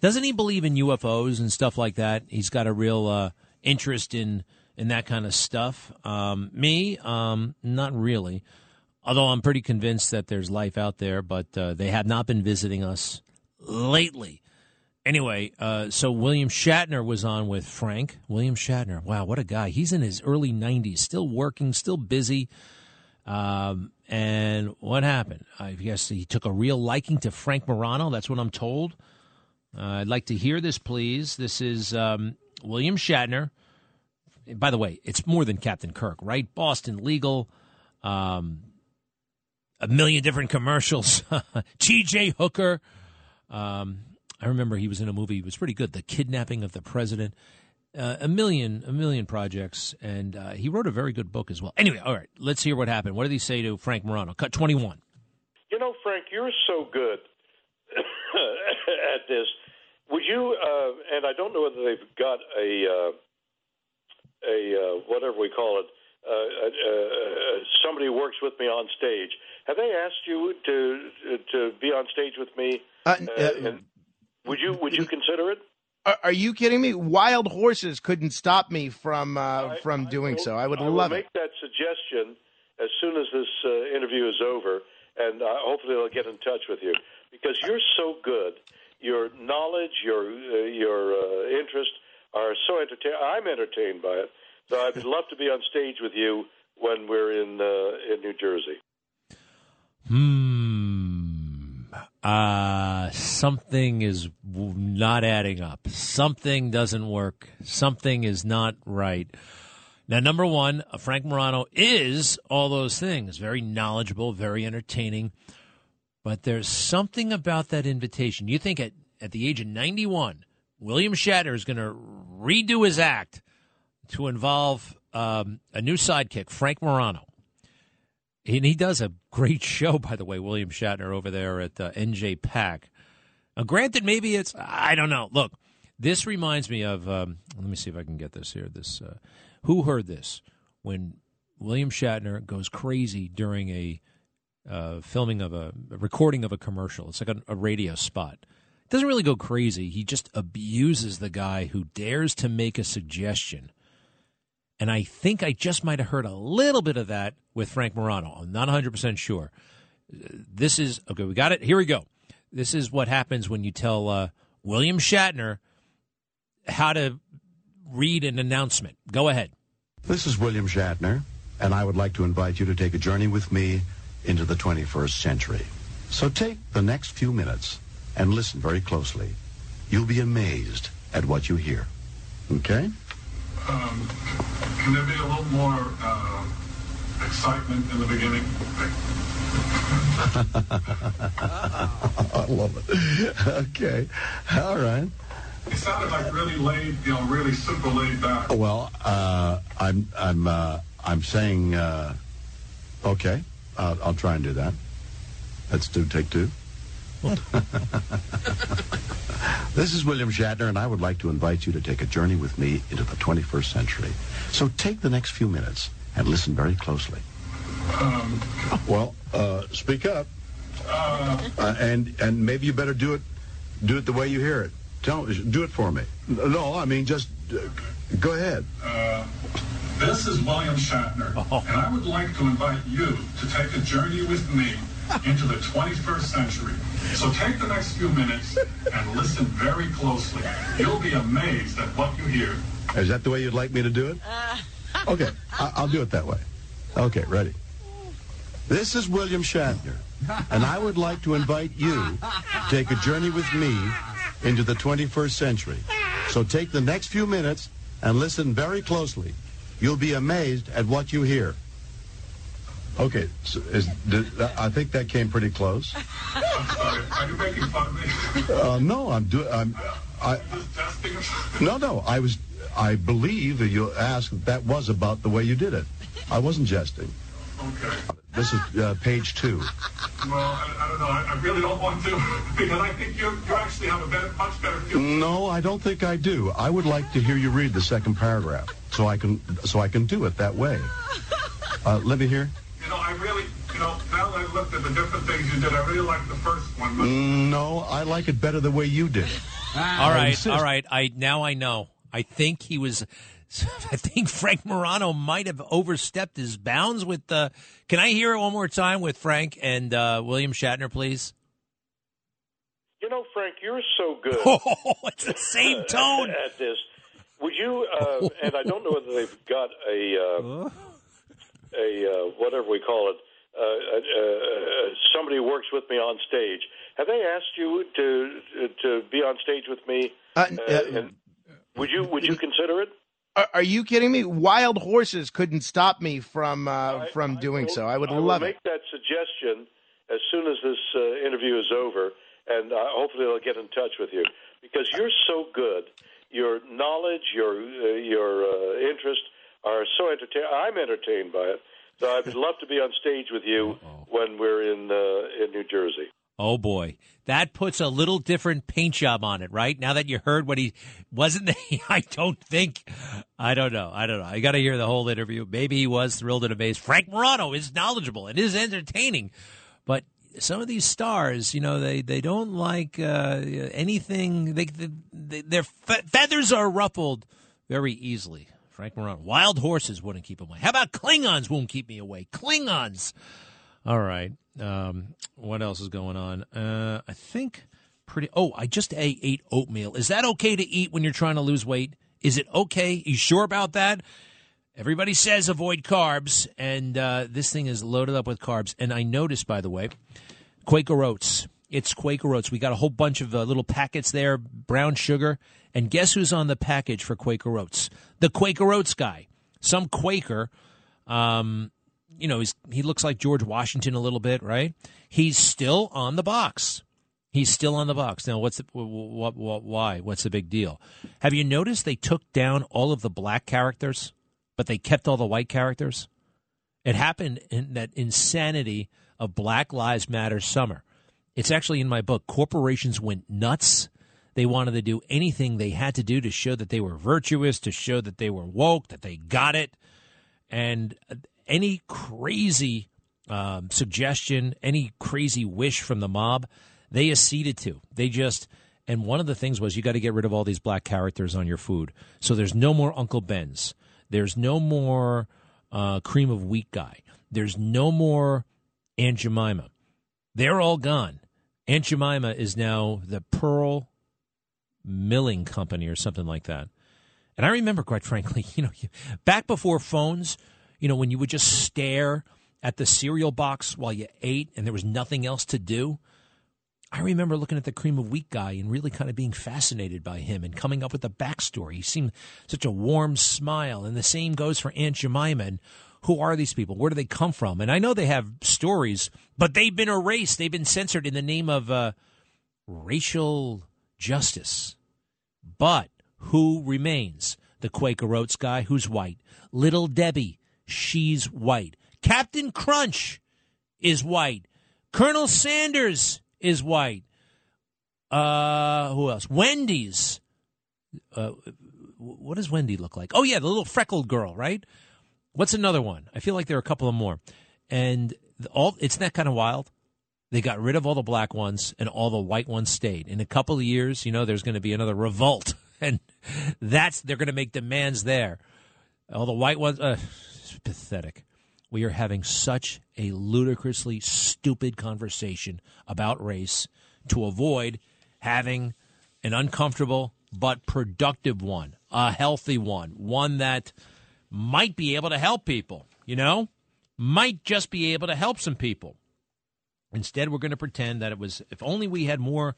Doesn't he believe in UFOs and stuff like that? He's got a real uh, interest in in that kind of stuff. Um, me, um, not really. Although I'm pretty convinced that there's life out there, but uh, they have not been visiting us lately. Anyway, uh, so William Shatner was on with Frank. William Shatner, wow, what a guy! He's in his early 90s, still working, still busy. Um, and what happened? I guess he took a real liking to Frank Morano. That's what I'm told. Uh, I'd like to hear this, please. This is um, William Shatner. By the way, it's more than Captain Kirk, right? Boston Legal, um, a million different commercials. *laughs* T.J. Hooker. Um, I remember he was in a movie. It was pretty good. The Kidnapping of the President. Uh, a million, a million projects, and uh, he wrote a very good book as well. Anyway, all right, let's hear what happened. What did he say to Frank Morano? Cut twenty-one. You know, Frank, you're so good *coughs* at this. Would you? Uh, and I don't know whether they've got a uh, a uh, whatever we call it. Uh, uh, uh, somebody works with me on stage. Have they asked you to to be on stage with me? Uh, and would you would you consider it? Are, are, you kidding me? Wild horses couldn't stop me from uh, from I, doing will, so. I would I love will it. make that suggestion as soon as this uh, interview is over, and uh, hopefully they'll get in touch with you because you're so good. Your knowledge, your uh, your uh, interest are so entertaining. I'm entertained by it. So I'd *laughs* love to be on stage with you when we're in uh, in New Jersey. Hmm. Uh, something is not adding up. Something doesn't work. Something is not right. Now, number one, uh, Frank Morano is all those things very knowledgeable, very entertaining. But there's something about that invitation. You think at, at the age of 91, William Shatner is going to redo his act to involve um, a new sidekick, Frank Morano. And he does a great *laughs* show, by the way, William Shatner over there at uh, NJPAC. Now, granted, maybe it's, I don't know. Look, this reminds me of, um, let me see if I can get this here. This, uh, who heard this? When William Shatner goes crazy during a uh, filming of a, a, recording of a commercial. It's like a, a radio spot. Doesn't really go crazy. He just abuses the guy who dares to make a suggestion and I think I just might have heard a little bit of that with Frank Morano. I'm not 100% sure. This is, okay, we got it. Here we go. This is what happens when you tell uh, William Shatner how to read an announcement. Go ahead. This is William Shatner, and I would like to invite you to take a journey with me into the 21st century. So take the next few minutes and listen very closely. You'll be amazed at what you hear. Okay? Um, can there be a little more uh, excitement in the beginning? *laughs* I love it. Okay. All right. It sounded like really laid, you know, really super laid back. Well, uh, I'm I'm uh, I'm saying uh, okay. I'll, I'll try and do that. Let's do take two. *laughs* this is William Shatner, and I would like to invite you to take a journey with me into the 21st century. So take the next few minutes and listen very closely. Um, well, uh, speak up, uh, uh, and and maybe you better do it do it the way you hear it. Tell do it for me. No, I mean just uh, go ahead. Uh, this is William Shatner, and I would like to invite you to take a journey with me into the 21st century. So take the next few minutes and listen very closely. You'll be amazed at what you hear. Is that the way you'd like me to do it? Uh. Okay, I- I'll do it that way. Okay, ready. This is William Shatner, and I would like to invite you to take a journey with me into the 21st century. So take the next few minutes and listen very closely. You'll be amazed at what you hear. Okay, so is, did, I think that came pretty close. I'm *laughs* sorry. Are you making fun of me? Uh, no, I'm doing. I'm. I. No, no. I was. I believe that you asked that that was about the way you did it. I wasn't jesting. Okay. This is uh, page two. Well, I, I don't know. I, I really don't want to *laughs* because I think you you actually have a better, much better feel. No, I don't think I do. I would like to hear you read the second paragraph, so I can so I can do it that way. Uh, let me hear. You know, I really, you know, now that I looked at the different things you did, I really like the first one. But Mm, No, I like it better the way you did it. All I right, insist. all right. I now I know. I think he was. *laughs* I think Frank Morano might have overstepped his bounds with the. Can I hear it one more time with Frank and uh, William Shatner, please? You know, Frank, you're so *laughs* good. Oh, it's the same *laughs* tone. at, this. Would you? Uh, and I don't know whether they've got a uh, a uh, whatever we call it. Uh, uh, uh, somebody who works with me on stage. Have they asked you to to be on stage with me? Uh, uh, and would you would you consider it? Are, are you kidding me? Wild horses couldn't stop me from uh, from doing so. I would I will love make it. that suggestion as soon as this uh, interview is over, and uh, hopefully they'll get in touch with you because you're so good. Your knowledge, your uh, your uh, interest are so entertaining. I'm entertained by it. So I'd *laughs* love to be on stage with you when we're in uh, in New Jersey. Oh boy, that puts a little different paint job on it, right? Now that you heard what he wasn't, *laughs* I don't think, I don't know, I don't know. I got to hear the whole interview. Maybe he was thrilled and amazed. Frank Morano is knowledgeable and is entertaining, but some of these stars, you know, they they don't like uh, anything. They, they their fe- feathers are ruffled very easily. Frank Morano, wild horses wouldn't keep him away. How about Klingons won't keep me away? Klingons. All right. Um, what else is going on? Uh, I think pretty. Oh, I just ate, ate oatmeal. Is that okay to eat when you're trying to lose weight? Is it okay? You sure about that? Everybody says avoid carbs, and uh, this thing is loaded up with carbs. And I noticed, by the way, Quaker Oats. It's Quaker Oats. We got a whole bunch of uh, little packets there, brown sugar. And guess who's on the package for Quaker Oats? The Quaker Oats guy. Some Quaker. Um, you know, he looks like George Washington a little bit, right? He's still on the box. He's still on the box. Now, what's the, what, what, why? What's the big deal? Have you noticed they took down all of the black characters, but they kept all the white characters? It happened in that insanity of Black Lives Matter summer. It's actually in my book. Corporations went nuts. They wanted to do anything they had to do to show that they were virtuous, to show that they were woke, that they got it. And any crazy um, suggestion, any crazy wish from the mob, they acceded to. They just, and one of the things was you got to get rid of all these black characters on your food. So there's no more Uncle Ben's. There's no more uh, cream of wheat guy. There's no more Aunt Jemima. They're all gone. Aunt Jemima is now the Pearl Milling Company or something like that. And I remember, quite frankly, *laughs* you know, back before phones, you know, when you would just stare at the cereal box while you ate and there was nothing else to do. I remember looking at the cream of wheat guy and really kind of being fascinated by him and coming up with a backstory. He seemed such a warm smile. And the same goes for Aunt Jemima. And who are these people? Where do they come from? And I know they have stories, but they've been erased. They've been censored in the name of uh, racial justice. But who remains? The Quaker Oats guy who's white. Little Debbie, she's white. Captain Crunch is white. Colonel Sanders is white. Uh, who else? Wendy's. Uh, what does Wendy look like? Oh yeah, the little freckled girl, right? What's another one? I feel like there are a couple of more, and all it's that kind of wild. They got rid of all the black ones, and all the white ones stayed. In a couple of years, you know, there's going to be another revolt, *laughs* and that's they're going to make demands there. All the white ones, uh, pathetic. We are having such a ludicrously stupid conversation about race to avoid having an uncomfortable but productive one, a healthy one, one that might be able to help people, you know, might just be able to help some people. Instead, we're going to pretend that it was, if only we had more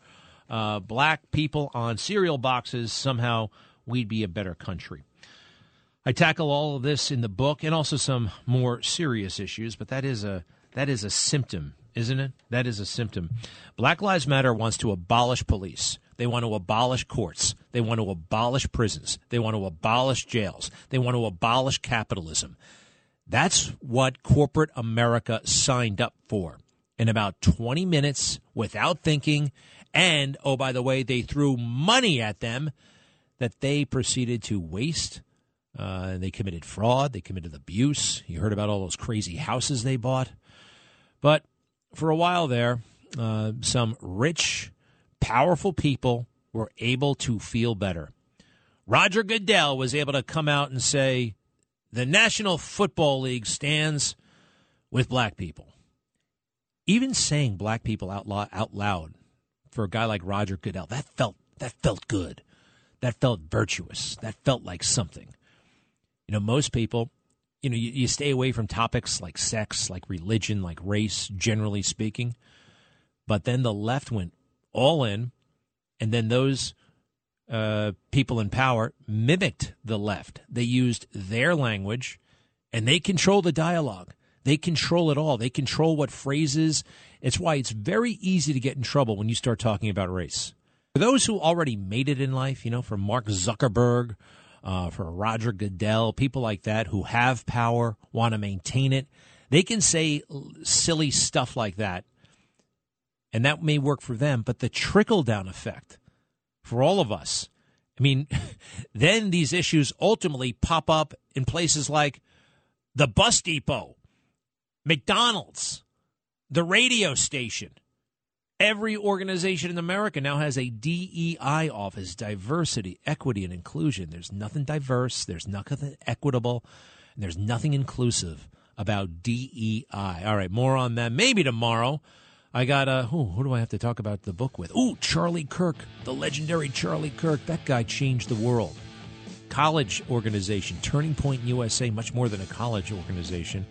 uh, black people on cereal boxes, somehow we'd be a better country. I tackle all of this in the book and also some more serious issues, but that is a that is a symptom, isn't it? That is a symptom. Black Lives Matter wants to abolish police. They want to abolish courts. They want to abolish prisons. They want to abolish jails. They want to abolish capitalism. That's what corporate America signed up for. In about 20 minutes, without thinking, and oh, by the way, they threw money at them that they proceeded to waste. Uh, they committed fraud. They committed abuse. You heard about all those crazy houses they bought. But for a while there, uh, some rich, powerful people were able to feel better. Roger Goodell was able to come out and say, the National Football League stands with black people. Even saying black people out loud, out loud for a guy like Roger Goodell, that felt that felt good. That felt virtuous. That felt like something. You know, most people, you know, you, you stay away from topics like sex, like religion, like race, generally speaking. But then the left went all in, and then those uh, people in power mimicked the left. They used their language and they control the dialogue. They control it all. They control what phrases. It's why it's very easy to get in trouble when you start talking about race. For those who already made it in life, you know, for Mark Zuckerberg, uh, for Roger Goodell, people like that who have power, want to maintain it, they can say silly stuff like that. And that may work for them, but the trickle down effect for all of us. I mean, *laughs* then these issues ultimately pop up in places like the bus depot, McDonald's, the radio station. Every organization in America now has a DEI office, diversity, equity, and inclusion. There's nothing diverse, there's nothing equitable, and there's nothing inclusive about DEI. All right, more on that maybe tomorrow. I got uh, who, who do I have to talk about the book with? Ooh, Charlie Kirk, the legendary Charlie Kirk. That guy changed the world. College organization, Turning Point USA, much more than a college organization.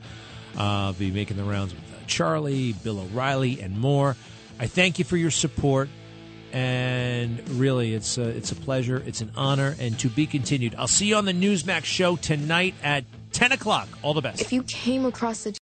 Uh, I'll be making the rounds with uh, Charlie, Bill O'Reilly, and more. I thank you for your support, and really, it's a, it's a pleasure, it's an honor, and to be continued. I'll see you on the Newsmax show tonight at 10 o'clock. All the best. If you came across the